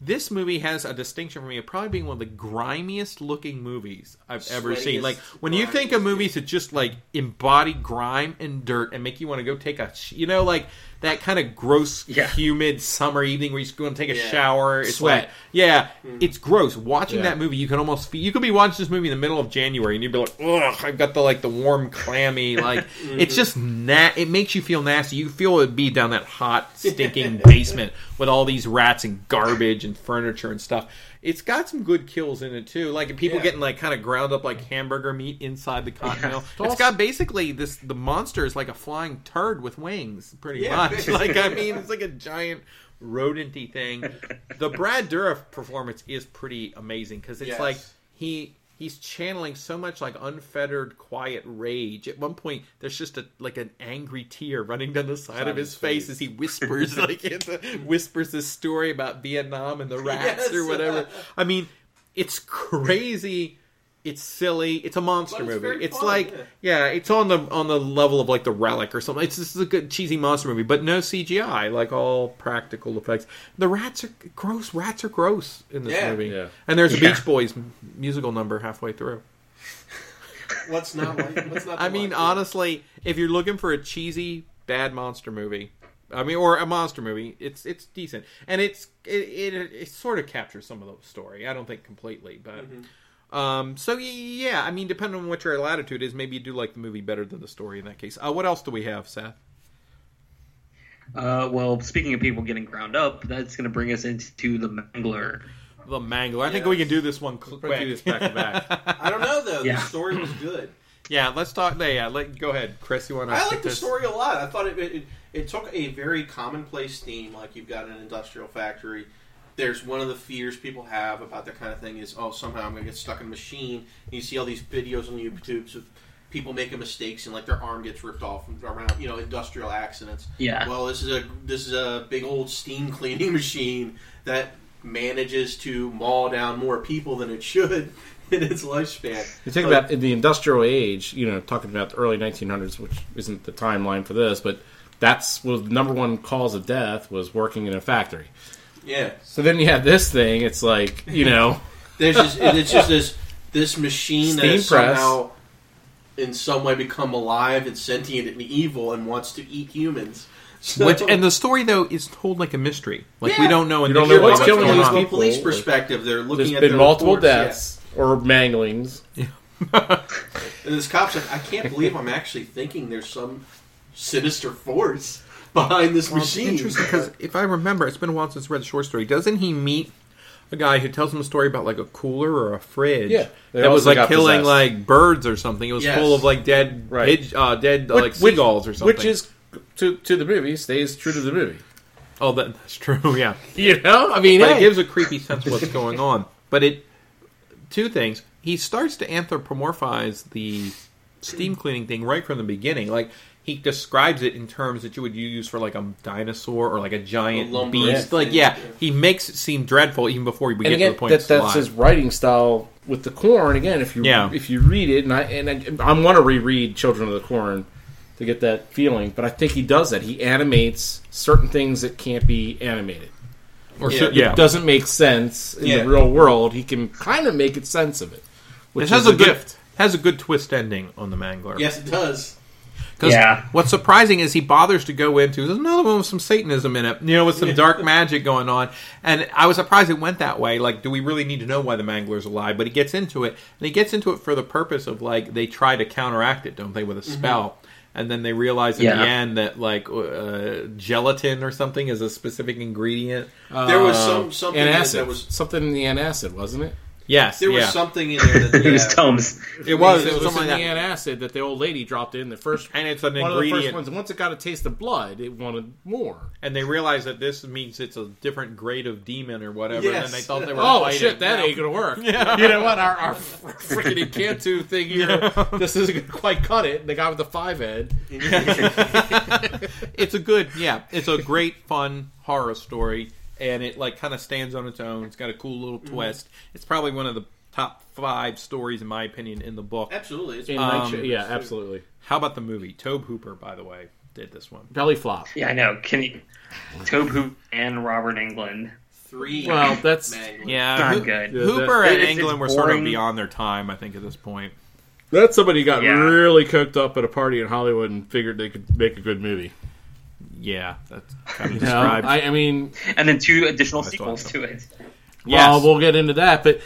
This movie has a distinction for me of probably being one of the grimiest looking movies I've ever seen. Sweatiest, Like when you think of grimiest. movies that just like embody grime and dirt and make you want to go take a, sh- you know, like that kind of gross, Yeah. humid summer evening where you just go and take a Yeah. shower. It's Sweat. like, yeah, mm. it's gross. Watching Yeah. that movie, you can almost feel, you could be watching this movie in the middle of January and you'd be like, ugh, I've got the like the warm, clammy, *laughs* like mm-hmm. it's just na- it makes you feel nasty. You feel it be down that hot, stinking *laughs* basement with all these rats and garbage and furniture and stuff. It's got some good kills in it too, like people Yeah. getting like kind of ground up like hamburger meat inside the cotton Yeah. mill. It's got basically this. The monster is like a flying turd with wings, pretty Yeah, much. *laughs* Like I mean, it's like a giant rodenty thing. *laughs* The Brad Dourif performance is pretty amazing because it's Yes. like he he's channeling so much like unfettered, quiet rage. At one point, there's just a like an angry tear running down the side of his, his face, face. as he whispers *laughs* like into, whispers this story about Vietnam and the rats Yes. or whatever. I mean, it's crazy. It's silly. It's a monster But it's movie. It's fun, like yeah. yeah, it's on the on the level of like the relic or something. It's this is a good cheesy monster movie, but no CGI, like all practical effects. The rats are gross. Rats are gross in this Yeah. movie. Yeah. And there's a Yeah. Beach Boys musical number halfway through. What's not like? What's not? I mean, like? honestly, if you're looking for a cheesy bad monster movie, I mean, or a monster movie, it's it's decent, and it's it it, it sort of captures some of the story. I don't think completely, but. Mm-hmm. Um, so yeah, I mean, depending on what your latitude is, maybe you do like the movie better than the story in that case. Uh, what else do we have, Seth? Uh, well, speaking of people getting ground up, that's going to bring us into the Mangler. The Mangler. I think we can do this one cl- Let's quick. do this back to back. *laughs* I don't know though. Yeah. The story was good. yeah, let's talk. Yeah, let go ahead, Chris. You want to? I like the story a lot. I thought it, it it took a very commonplace theme, like you've got an industrial factory. There's one of the fears people have about that kind of thing is, oh, somehow I'm going to get stuck in a machine. And you see all these videos on YouTube of people making mistakes and like their arm gets ripped off from around, you know, industrial accidents. Yeah. Well, this is a this is a big old steam *laughs* cleaning machine that manages to maul down more people than it should, *laughs* in its lifespan. You think But- about in the industrial age, you know, talking about the early 1900s, which isn't the timeline for this, but that's was the number one cause of death was working in a factory. Yeah. So then you have this thing. It's like you know, *laughs* There's just it's just this this machine that has press. somehow in some way become alive and sentient and evil and wants to eat humans. *laughs* So, Which and the story though is told like a mystery. Like we don't know. You don't initially know what's Coming killing from these a people. police perspective, they're looking there's at been the multiple reports, yeah. deaths or manglings. *laughs* And this cop's like, I can't believe I'm actually thinking there's some sinister force behind this Well, it's machine. interesting because if I remember, it's been a while since I read the short story. Doesn't he meet a guy who tells him a story about like a cooler or a fridge? Yeah. They that was like killing possessed. like birds or something. It was Yes. full of like dead, Right. pig- uh, dead uh, Which- like seagulls or something. Which is to to the movie stays true to the movie. oh, that, that's true. *laughs* Yeah, You know, I mean, but it gives a creepy sense of what's going on. But it two things. He starts to anthropomorphize the steam cleaning thing right from the beginning. Like he describes it in terms that you would use for like a dinosaur or like a giant A beast. Like yeah, yeah. he makes it seem dreadful even before we and get again, to the point. that, it's that's alive. his writing style with the corn. Again, if you Yeah. if you read it, and I and I, I want to reread Children of the Corn to get that feeling, but I think he does that. He animates certain things that can't be animated. Or Yeah. so- It doesn't make sense in Yeah. the real world. He can kind of make it sense of it, which It has is a, a good gift. has a good twist ending on the Mangler. yes, it does. 'Cause Yeah. What's surprising is he bothers to go into there's another one with some Satanism in it, you know, with some dark magic going on. And I was surprised it went that way. Like, do we really need to know why the Mangler's alive? But he gets into it, and he gets into it for the purpose of like they try to counteract it, don't they, with a spell. And then they realize in Yeah. the end that like uh, gelatin or something is a specific ingredient. There was Uh, some something that, antacid. that was something in the antacid, wasn't it? Yes, there was something in there that *laughs* It was yeah. Tums. It was. It It was was something in like the that. antacid that the old lady dropped in the first. And it's an one of the first ones. Once it got a taste of blood, it wanted more. and they realized that this means it's a different grade of demon or whatever. Yes. And they thought they were Oh fighting. shit, that Yeah. ain't gonna work. You know what? Our, our freaking Incantu thing here, *laughs* this isn't gonna quite cut it. The guy with the five head. *laughs* it's a good yeah it's a great fun horror story and it like kind of stands on its own it's got a cool little Mm-hmm. twist it's probably one of the top five stories in my opinion in the book Absolutely, it's In Um, Night Sh- yeah, absolutely. how about the movie tobe hooper by the way did this one Belly flop. Yeah, I know. Can you? Tobe Hoop and Robert Englund. three. Well, that's- Magnum. yeah Not Hoo- good. hooper It- and englund were sort of beyond their time i think at this point That's somebody who got Yeah. really cooked up at a party in Hollywood and figured they could make a good movie. Yeah that's kind of You know, I, I mean, And then two additional I sequels thought to it. Yeah, Well, we'll get into that, but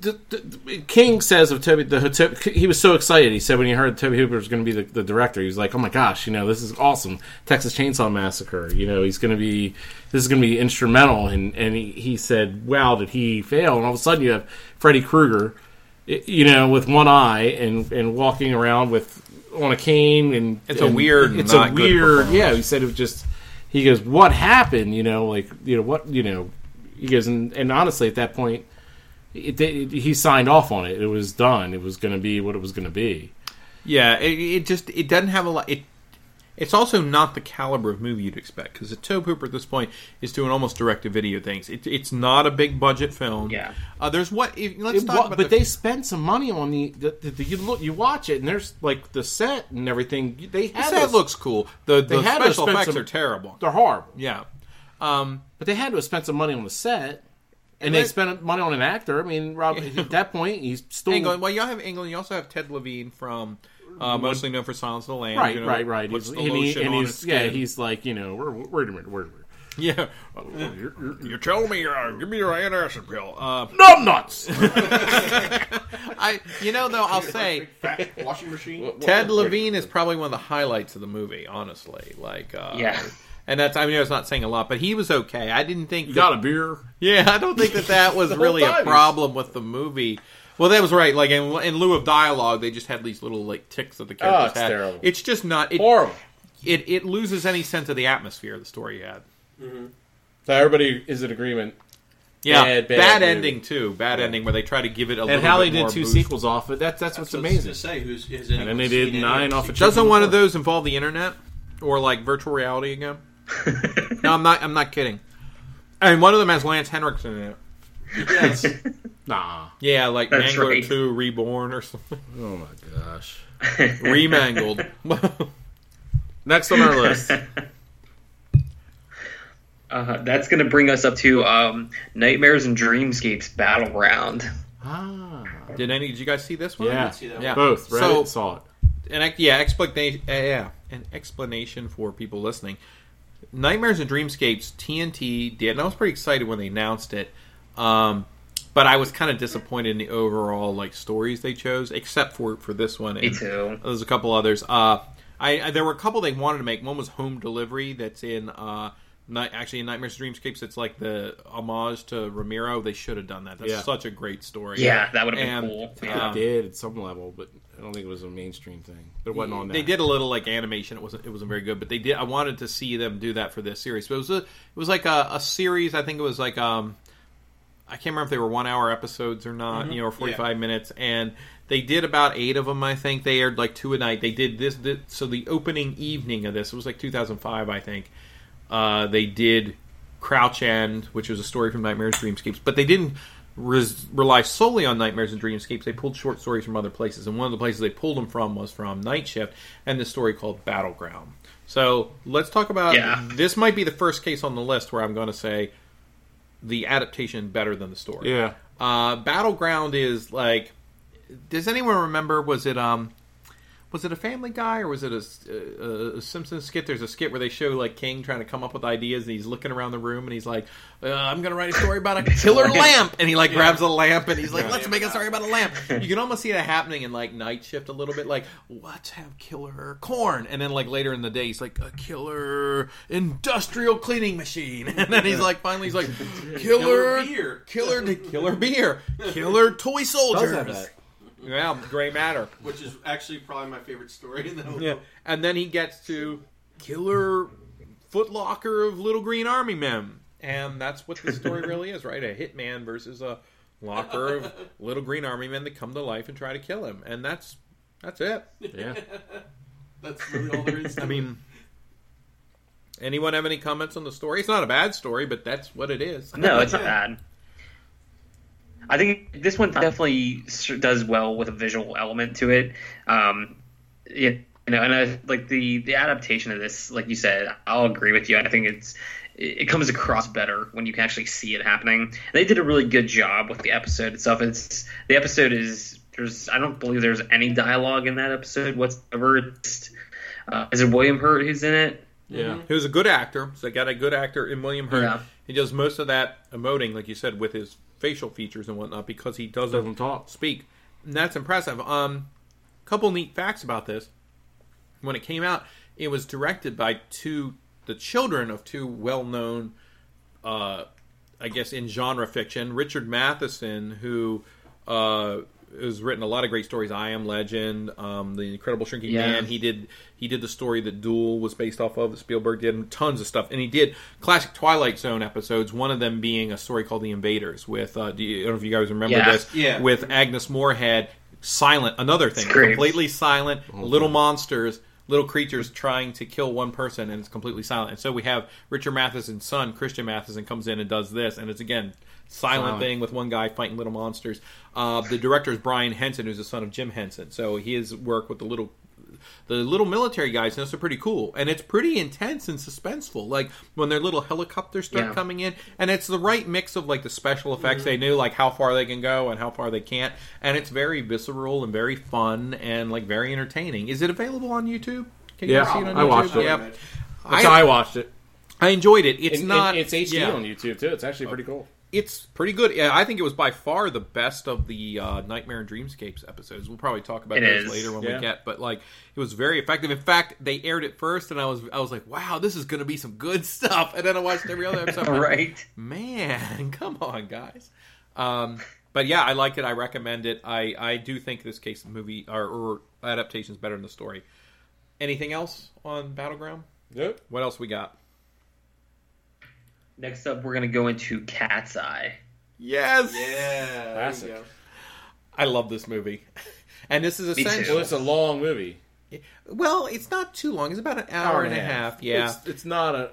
the, the, the- King says of Tobe, the Tobe, he was so excited. He said when he heard Tobe Hooper was going to be the, the director, he was like, "Oh my gosh, you know, this is awesome! Texas Chainsaw Massacre. You know, he's going to be this is going to be instrumental." And and he, he said, "Wow, did he fail?" And all of a sudden, you have Freddy Krueger, you know, with one eye and and walking around with on a cane, and It's a weird, it's not a weird, yeah. He said it was just. He goes, "What happened?" You know, like you know what you know. He goes, and, and honestly, at that point, it, it, he signed off on it. It was done. It was going to be what it was going to be. Yeah, it, it just it doesn't have a lot. It it's also not the caliber of movie you'd expect because Tobe Hooper at this point is doing almost direct to video things. It, it's not a big budget film. Yeah. uh, there's what if, let's It talk wa- about. but the, they spent some money on the, the, the, the- you look you watch it and there's like the set and everything. They the set those- looks cool. The the had special effects some- are terrible. They're horrible, Yeah, um, but they had to have spent some money on the set. And, And they that- spent money on an actor. I mean, Rob, *laughs* at that point, he's still Englund. Well, you have Englund. You also have Ted Levine from uh, mostly known for Silence of the Lambs. right, you know, right, right. He's, and, he, and he's yeah, he's like you know, wait, wait a minute, wait a minute. *laughs* yeah. You're telling me, uh, give me your antacid pill. Uh, No nuts. *laughs* I, you know, though, I'll say washing machine. Ted Levine is probably one of the highlights of the movie. Honestly, like, uh, Yeah. And that's I mean, I was not saying a lot, but he was okay. I didn't think. You that- got a beer? Yeah, I don't think that that was *laughs* really a problem with the movie. Well, that was right. Like in, in lieu of dialogue, they just had these little like ticks that the oh, characters it's had. terrible. It's just not. It, Horrible. it it loses any sense of the atmosphere the story had. Mm-hmm. So everybody is in agreement. Yeah, Bad, bad, bad ending too. Bad ending where they try to give it a little And how bit they more did two boost. sequels off it. That's that's what's That's what amazing. gonna Say who's has And then they did nine off of Doesn't one of of those involve the internet or like virtual reality again? *laughs* no, I'm not. I'm not kidding. I mean, one of them has Lance Henriksen in it. Yes. *laughs* Nah. Yeah, like That's Mangler right. 2 Reborn or something. *laughs* Oh my gosh. *laughs* Remangled. *laughs* Next on our list. Uh, that's going to bring us up to um, Nightmares and Dreamscapes Battleground. ah. did any? Did you guys see this one? Yeah. see that Yeah. Both. Read So- it, saw it. an ex- yeah explanation uh, yeah an explanation for people listening nightmares and dreamscapes tnt did and i was pretty excited when they announced it um, but i was kind of disappointed in the overall like stories they chose except for for this one Me too. there's a couple others uh, I, I there were a couple they wanted to make one was home delivery that's in uh, Night, actually in nightmares and dreamscapes it's like the homage to romero they should have done that that's Yeah. such a great story Yeah, that would have been And, cool. They Yeah. um, did at some level, but I don't think it was a mainstream thing. But it wasn't on that. They did a little like animation. It wasn't it wasn't very good, but they did. I wanted to see them do that for this series. But it was a it was like a, a series. I think it was like um I can't remember if they were one hour episodes or not. You know, or forty five minutes, and they did about eight of them. I think they aired like two a night. They did this. this so the opening evening of this it was like two thousand five, I think. Uh, they did Crouch End, which was a story from Nightmares Dreamscapes, but they didn't res- rely solely on Nightmares and Dreamscapes. They pulled short stories from other places, and one of the places they pulled them from was from Night Shift and this story called Battleground. So let's talk about Yeah. this. Might be the first case on the list where I'm going to say the adaptation better than the story. Yeah. Uh, Battleground is like. Does anyone remember? Was it um, was it a Family Guy or was it a, a, a Simpsons skit? There's a skit where they show like King trying to come up with ideas, and he's looking around the room, and he's like, uh, "I'm going to write a story about a *laughs* killer lamp," and he like grabs a lamp, and he's like, "Let's make a story about a lamp." *laughs* You can almost see that happening in like Night Shift a little bit, like, "Let's have killer corn," and then like later in the day, he's like, "A killer industrial cleaning machine," *laughs* and then he's like, finally, he's like, "Killer." Killer beer. Killer, killer beer, killer toy soldiers. Does have that. Yeah, gray matter. which is actually probably my favorite story in the whole Yeah, and then he gets to killer footlocker of little green army men, and that's what the story *laughs* really is, right? A hitman versus a locker of *laughs* little green army men that come to life and try to kill him, and that's that's it. Yeah. *laughs* That's really all there is. To I mean, anyone have any comments on the story? It's not a bad story, but that's what it is. No, it's not bad. I think this one definitely does well with a visual element to it. Um, yeah, you know, and I, like the the adaptation of this, like you said, I'll agree with you. I think it's it it comes across better when you can actually see it happening. They did a really good job with the episode itself. It's the episode is there's I don't believe there's any dialogue in that episode whatsoever. It's, uh, is it William Hurt who's in it? Yeah. He was a good actor, so they got a good actor in William Hurt. Yeah. He does most of that emoting, like you said, with his facial features and whatnot, because he doesn't, Doesn't talk. speak. And that's impressive. Um, couple neat facts about this. When it came out, it was directed by two, the children of two well-known, uh, I guess, in genre fiction. Richard Matheson, who uh, has written a lot of great stories. I Am Legend, um, The Incredible Shrinking Yeah. Man. He did he did the story that Duel was based off of. That Spielberg did and tons of stuff, and he did classic Twilight Zone episodes. One of them being a story called The Invaders with uh, do you, I don't know if you guys remember Yeah. this Yeah. with Agnes Moorehead. Silent, another thing, great. completely silent. Little monsters, little creatures trying to kill one person, and it's completely silent. And so we have Richard Matheson's son, Christian Matheson, comes in and does this, and it's again silent, Silent. thing with one guy fighting little monsters. Uh, the director is Brian Henson, who's the son of Jim Henson. So his work with the little the little military guys in this are pretty cool and it's pretty intense and suspenseful like when their little helicopters start Yeah. coming in and it's the right mix of like the special effects they knew like how far they can go and how far they can't and it's very visceral and very fun and like very entertaining is it available on youtube can Yeah, see it on I YouTube? watched it. yeah That's I, how I watched it. I enjoyed it it's And- not and it's HD yeah. on YouTube too. It's actually pretty cool. It's pretty good. Yeah, I think it was by far the best of the uh, Nightmare and Dreamscapes episodes. We'll probably talk about It those is, later when yeah. we get. But like, it was very effective. In fact, they aired it first, and I was I was like, wow, this is going to be some good *laughs* stuff. And then I watched every other episode. I'm like, right. Man, *laughs* come on, guys. Um, but yeah, I like it. I recommend it. I I do think this case movie or, or adaptation is better than the story. Anything else on Battleground? Yep. What else we got? Next up, we're gonna go into Cat's Eye. Yes, Yeah, Classic. I love this movie. *laughs* And this is too. essentially Well, it's a long movie. Well, it's not too long. It's about an hour, and a half. Yeah, It's, it's not a.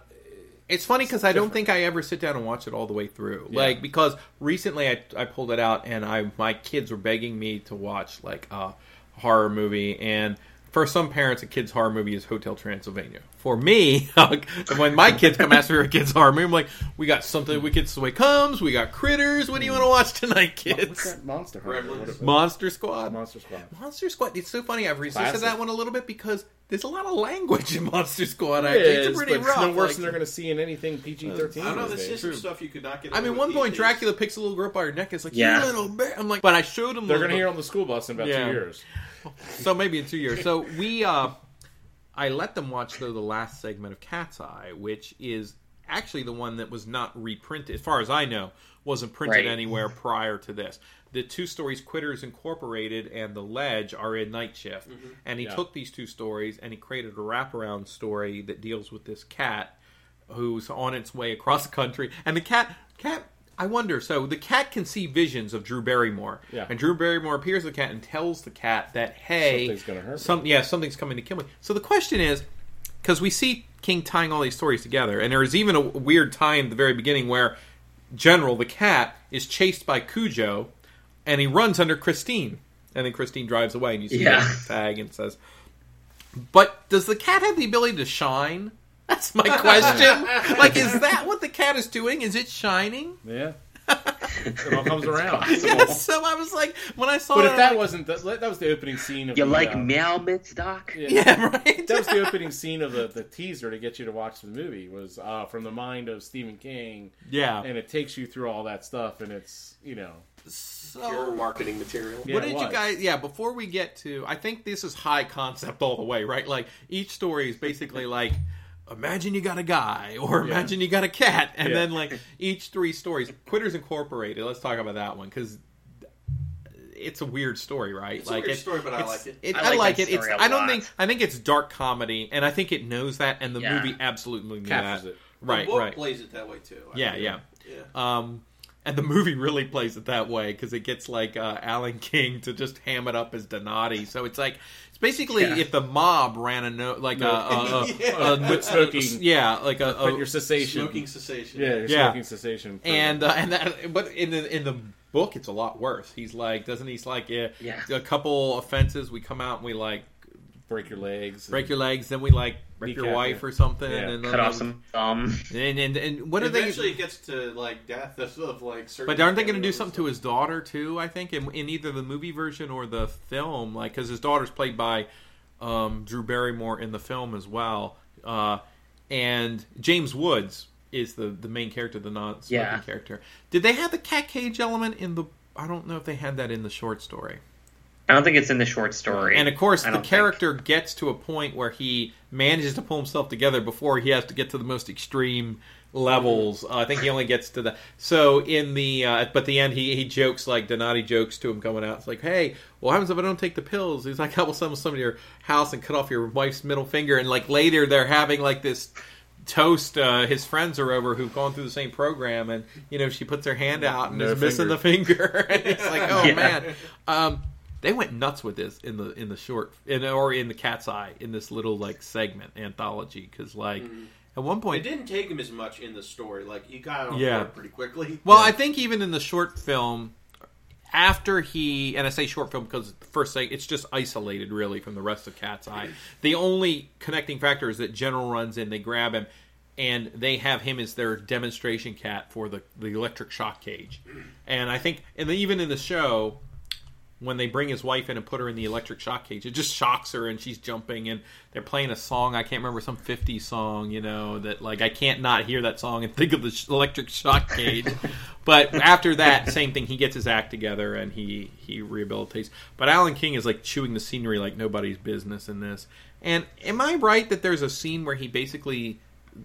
It's funny because I don't think I ever sit down and watch it all the way through. Yeah. Like because recently I, I pulled it out and I my kids were begging me to watch like a horror movie and for some parents a kid's horror movie is Hotel Transylvania. For me, *laughs* when my kids come ask me for a kid's horror movie, I'm like, we got something wicked so it comes, we got critters. What do you want to mm. watch tonight, What's kids? that monster? Hunter? Gremlins. What is it? Monster Squad. Monster Squad. Monster Squad. It's so funny. I've resisted Classic. that one a little bit because there's a lot of language in Monster Squad. Actually, It it's is, pretty but rough. it's no worse like- than they're going to see in anything PG thirteen. I don't know. There's just some stuff you could not get. I mean, one point days. Dracula picks a little girl by her neck. It's like, Yeah. you little bitch. I'm like, but I showed him. They're going to hear on the school bus in about Yeah. two years. *laughs* So maybe in two years. So we, uh, I let them watch though the last segment of Cat's Eye, which is actually the one that was not reprinted, as far as I know, wasn't printed Right. anywhere prior to this. The two stories, Quitters Incorporated and The Ledge, are in Night Shift, and he Yeah. took these two stories and he created a wraparound story that deals with this cat who's on its way across the country, and the cat, cat. I wonder. So the cat can see visions of Drew Barrymore, Yeah. and Drew Barrymore appears to the cat and tells the cat that, "Hey, Something's gonna hurt. Some, yeah, something's coming to kill me." So the question is, because we see King tying all these stories together, and there is even a weird tie in the very beginning where General the cat is chased by Cujo, and he runs under Christine, and then Christine drives away, and you see Yeah. the tag and it says, "But does the cat have the ability to shine?" That's my question. like, is that what the cat is doing? Is it shining? Yeah. *laughs* it all comes around. *laughs* Yes. So I was like, when I saw But it, if that like, wasn't the, that was the opening scene of You the, like uh, meow mitts, Doc? yeah. yeah, right. That was the *laughs* opening scene of the, the teaser to get you to watch the movie. Was uh, from the mind of Stephen King, yeah. and it takes you through all that stuff, and it's you know Pure So, marketing material. Yeah, what did you guys? Yeah, before we get to, I think this is high concept all the way, right? Like each story is basically like, imagine you got a guy, *laughs* or Yeah. imagine you got a cat, and Yeah. then like *laughs* each three stories. Quitters Incorporated. Let's talk about that one because it's a weird story, right? It's a like weird story, but I like it. I, I like like it. It's. a I don't lot. think. I think it's dark comedy, and I think it knows that, and the Yeah. movie absolutely knew captures that. it. Right, right. plays it that way too. I Yeah, feel. yeah. yeah. Um, and the movie really plays it that way because it gets like uh, Alan King to just ham it up as Donatti. So it's like it's basically Yeah. if the mob ran a no like No. a, a, a, Yeah. a- Quit smoking. *laughs* yeah, like a, a- your cessation. Smoking cessation. Yeah, your Yeah. smoking cessation. for- and uh, and that, but in the in the book it's a lot worse. He's like, doesn't he's like yeah, Yeah. a couple offenses we come out and we like break your legs. break your legs, then we like break your wife or something, Yeah. and then Cut off some thumb. *laughs* and and, and what are they? Eventually, it gets to like death of, of like. certain But aren't they going to do something to his daughter too? I think in, in either the movie version or the film, like because his daughter's played by um, Drew Barrymore in the film as well, uh, and James Woods is the the main character, the non-smoking Yeah. character. Did they have the cat cage element in the? I don't know if they had that in the short story. I don't think it's in the short story. And of course, the don't think. character gets to a point where he manages to pull himself together before he has to get to the most extreme levels. Uh, I think he only gets to the so in the uh, but the end he he jokes like Donatti jokes to him coming out. It's like, hey, what happens if I don't take the pills? He's like, I will summon somebody to your house and cut off your wife's middle finger. And like later they're having like this toast uh, his friends are over who've gone through the same program and you know she puts her hand out and No is missing the finger *laughs* and it's like oh *laughs* Yeah. man um, they went nuts with this in the in the short in or in the cat's eye in this little like segment anthology because like mm-hmm. at one point It didn't take him as much in the story. Like he got on Yeah. board pretty quickly. well i think even in the short film after he and i say short film because the first thing it's just isolated really from the rest of cat's eye *clears throat* the only connecting factor is that general runs in they grab him and they have him as their demonstration cat for the, the electric shock cage *clears throat* and i think and even in the show when they bring his wife in and put her in the electric shock cage, it just shocks her and she's jumping and they're playing a song. I can't remember some 50s song, you know, that like I can't not hear that song and think of the sh- electric shock cage. *laughs* but after that, same thing. He gets his act together and he he rehabilitates. But Alan King is like chewing the scenery like nobody's business in this. And am I right that there's a scene where he basically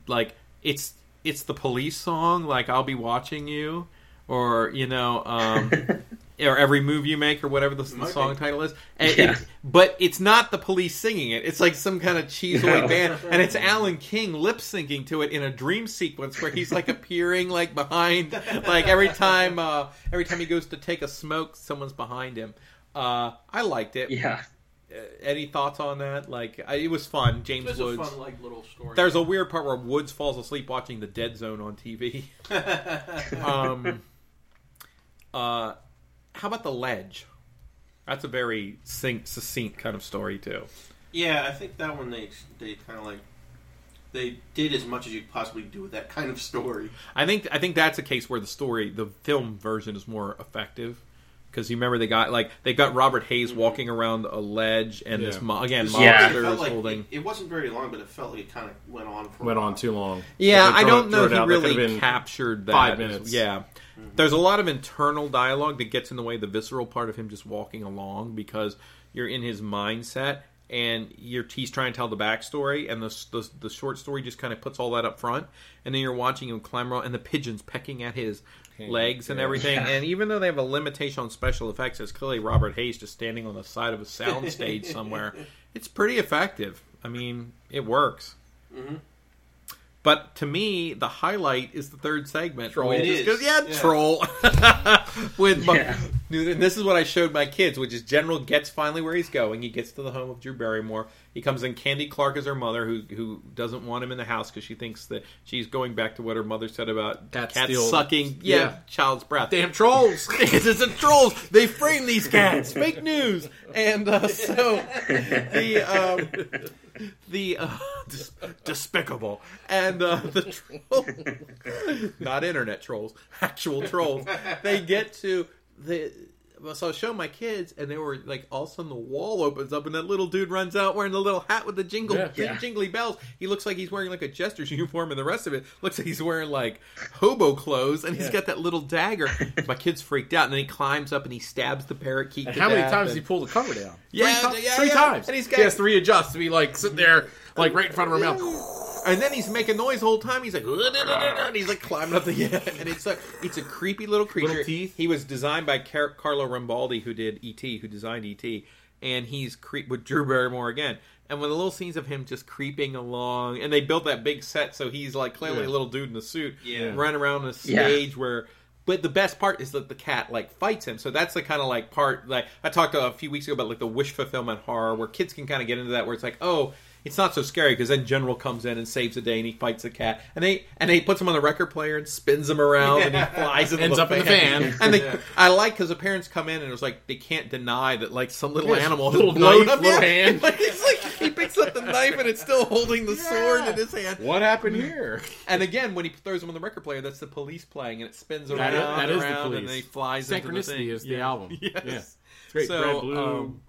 like it's it's the police song like I'll be watching you or you know um *laughs* or every move you make or whatever the, the song be. title is and Yeah. it- but it's not the police singing it it's like some kind of cheeseoid band and it's Alan King lip syncing to it in a dream sequence where he's like *laughs* appearing like behind like every time uh every time he goes to take a smoke someone's behind him uh I liked it Yeah. uh, any thoughts on that? Like, I, it was fun. James It's a Woods. fun like little story. There's a weird part where Woods falls asleep watching The Dead Zone on TV. *laughs* um, uh, how about The Ledge? That's a very succinct, succinct kind of story too. yeah, I think that one they they kind of like they did as much as you could possibly do with that *laughs* kind of story. I think I think that's a case where the story, the film version, is more effective because you remember they got like they got Robert Hays mm-hmm. walking around a ledge and this mo- again Yeah. monster it is like holding. it, it wasn't very long, but it felt like it kind of went on for a Went while. on too long. Yeah, They I don't it- know if he out. Really captured that. five minutes. Yeah. There's a lot of internal dialogue that gets in the way of the visceral part of him just walking along because you're in his mindset and you're, he's trying to tell the backstory and the, the, the short story just kind of puts all that up front. And then you're watching him climb around and the pigeons pecking at his legs and yeah. everything. and even though they have a limitation on special effects it's clearly Robert Hays just standing on the side of a soundstage somewhere. *laughs* It's pretty effective. I mean it works but to me, the highlight is the third segment. Troll. which It is. good- yeah, Yeah. troll. *laughs* With my, Yeah. and this is what I showed my kids, which is General gets finally where he's going. He gets to the home of Drew Barrymore. He comes in. Candy Clark is her mother, who who doesn't want him in the house because she thinks that she's going back to what her mother said about Cats cats steal- sucking, yeah, yeah. child's breath. Damn trolls! *laughs* it's a trolls. They frame these cats. Fake news. And uh, so *laughs* the um, the uh, *laughs* dis- despicable and uh, the troll, *laughs* not internet trolls, actual trolls. They get to the. Well, So I was showing my kids, and they were like, all of a sudden the wall opens up, and that little dude runs out wearing the little hat with the jingle, Yeah. Yeah. jingly bells. He looks like he's wearing like a jester's uniform, and the rest of it looks like he's wearing like hobo clothes, and he's Yeah. got that little dagger. my kid's freaked out, and then he climbs up and he stabs the parakeet. And how many times and- did he pull the cover down? Yeah, three, ti- yeah, three yeah. times. And he's got- he has to readjust to be like sitting there, like right in front of her mouth. And then he's making noise the whole time. He's like, and he's like climbing up the *laughs* yeah, and it's like it's a creepy little creature. Little teeth. He was designed by Car- Carlo Rambaldi, who did ET, who designed ET, and he's creep with Drew Barrymore again. And when the little scenes of him just creeping along, and they built that big set, so he's like clearly Yeah. a little dude in a suit, Yeah. running around a Yeah. stage where. But the best part is that the cat like fights him. So that's the kind of like part like I talked a few weeks ago about like the wish fulfillment horror where kids can kind of get into that where it's like oh it's not so scary because then General comes in and saves the day and he fights the cat and they and they puts him on the record player and spins him around and he *laughs* flies into Ends the up in the fan. and they, I like because the parents come in and it's like they can't deny that like some little Yes, animal little has blown knife, up little *laughs* hand. like it's like he picks up the knife and it's still holding the sword in his hand What happened here? and again, when he throws him on the record player, that's the police playing, and it spins around That is- that and is the around, police. and then he flies into the Synchronicity thing. is the Yeah. album. *laughs* Yes. Yeah. It's great. So, Red, blue, um,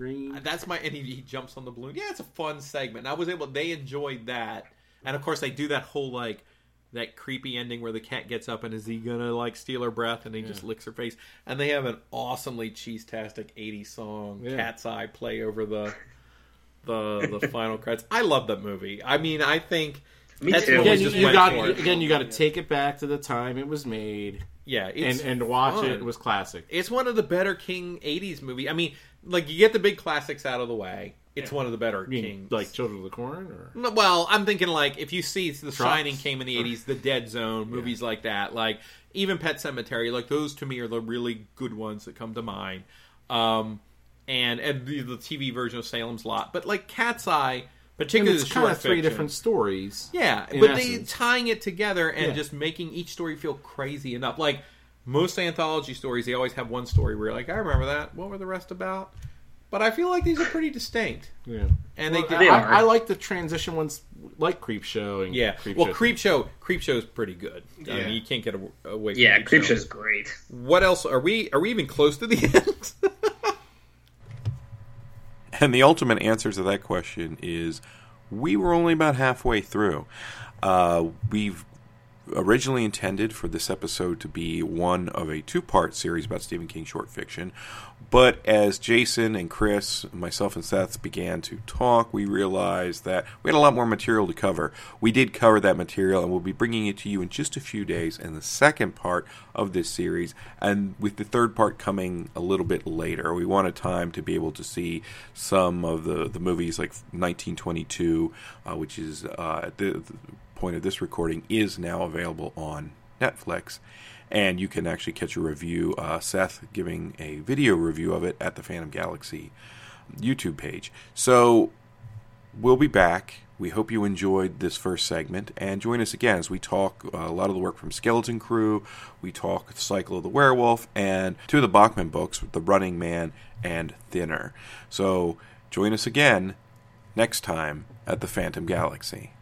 green. That's my and he, he jumps on the balloon. Yeah, it's a fun segment. And I was able. They enjoyed that, and of course they do that whole like that creepy ending where the cat gets up and is he gonna like steal her breath and he just licks her face. And they have an awesomely cheese-tastic '80s song, Yeah. "Cat's Eye," play over the the the *laughs* final credits. I love that movie. I mean, I think. Me that's too. Again, you, you got for. again. You got to take it back to the time it was made, yeah, and it's and to watch fun. it, it was classic. It's one of the better King '80s movie. I mean, like you get the big classics out of the way. It's one of the better I mean, King. like Children of the Corn, or No, Well, I'm thinking like if you see The Trucks? Shining came in the '80s, The Dead Zone, movies like that, like even Pet Sematary, like those to me are the really good ones that come to mind. Um, and and the, the TV version of Salem's Lot, but like Cat's Eye, and particularly it's the kind short of three fiction. different stories. Yeah, in but they tying it together and Yeah. just making each story feel crazy enough. Like most anthology stories, they always have one story where you're like, I remember that. What were the rest about? But I feel like these are pretty distinct. Yeah, And Well, they, They I, are. I like the transition ones, like Creep Show. And yeah. Creep well, Show. Creep Show, Creep Show is pretty good. I Yeah. mean, you can't get away. from Yeah, Creep Show is great. What else are we? Are we even close to the *laughs* end? And the ultimate answer to that question is we were only about halfway through. Uh, we've originally intended for this episode to be one of a two part series about Stephen King short fiction. But as Jason and Chris, myself and Seth began to talk, we realized that we had a lot more material to cover. We did cover that material, and we'll be bringing it to you in just a few days in the second part of this series, and with the third part coming a little bit later. We wanted time to be able to see some of the, the movies like 1922, uh, which is uh, the, the point of this recording, is now available on Netflix and you can actually catch a review. Uh, Seth giving a video review of it at the Phantom Galaxy YouTube page. So we'll be back. We hope you enjoyed this first segment and join us again as we talk uh, a lot of the work from Skeleton Crew. We talk the Cycle of the Werewolf and two of the Bachman books, The Running Man and Thinner. So join us again next time at the Phantom Galaxy.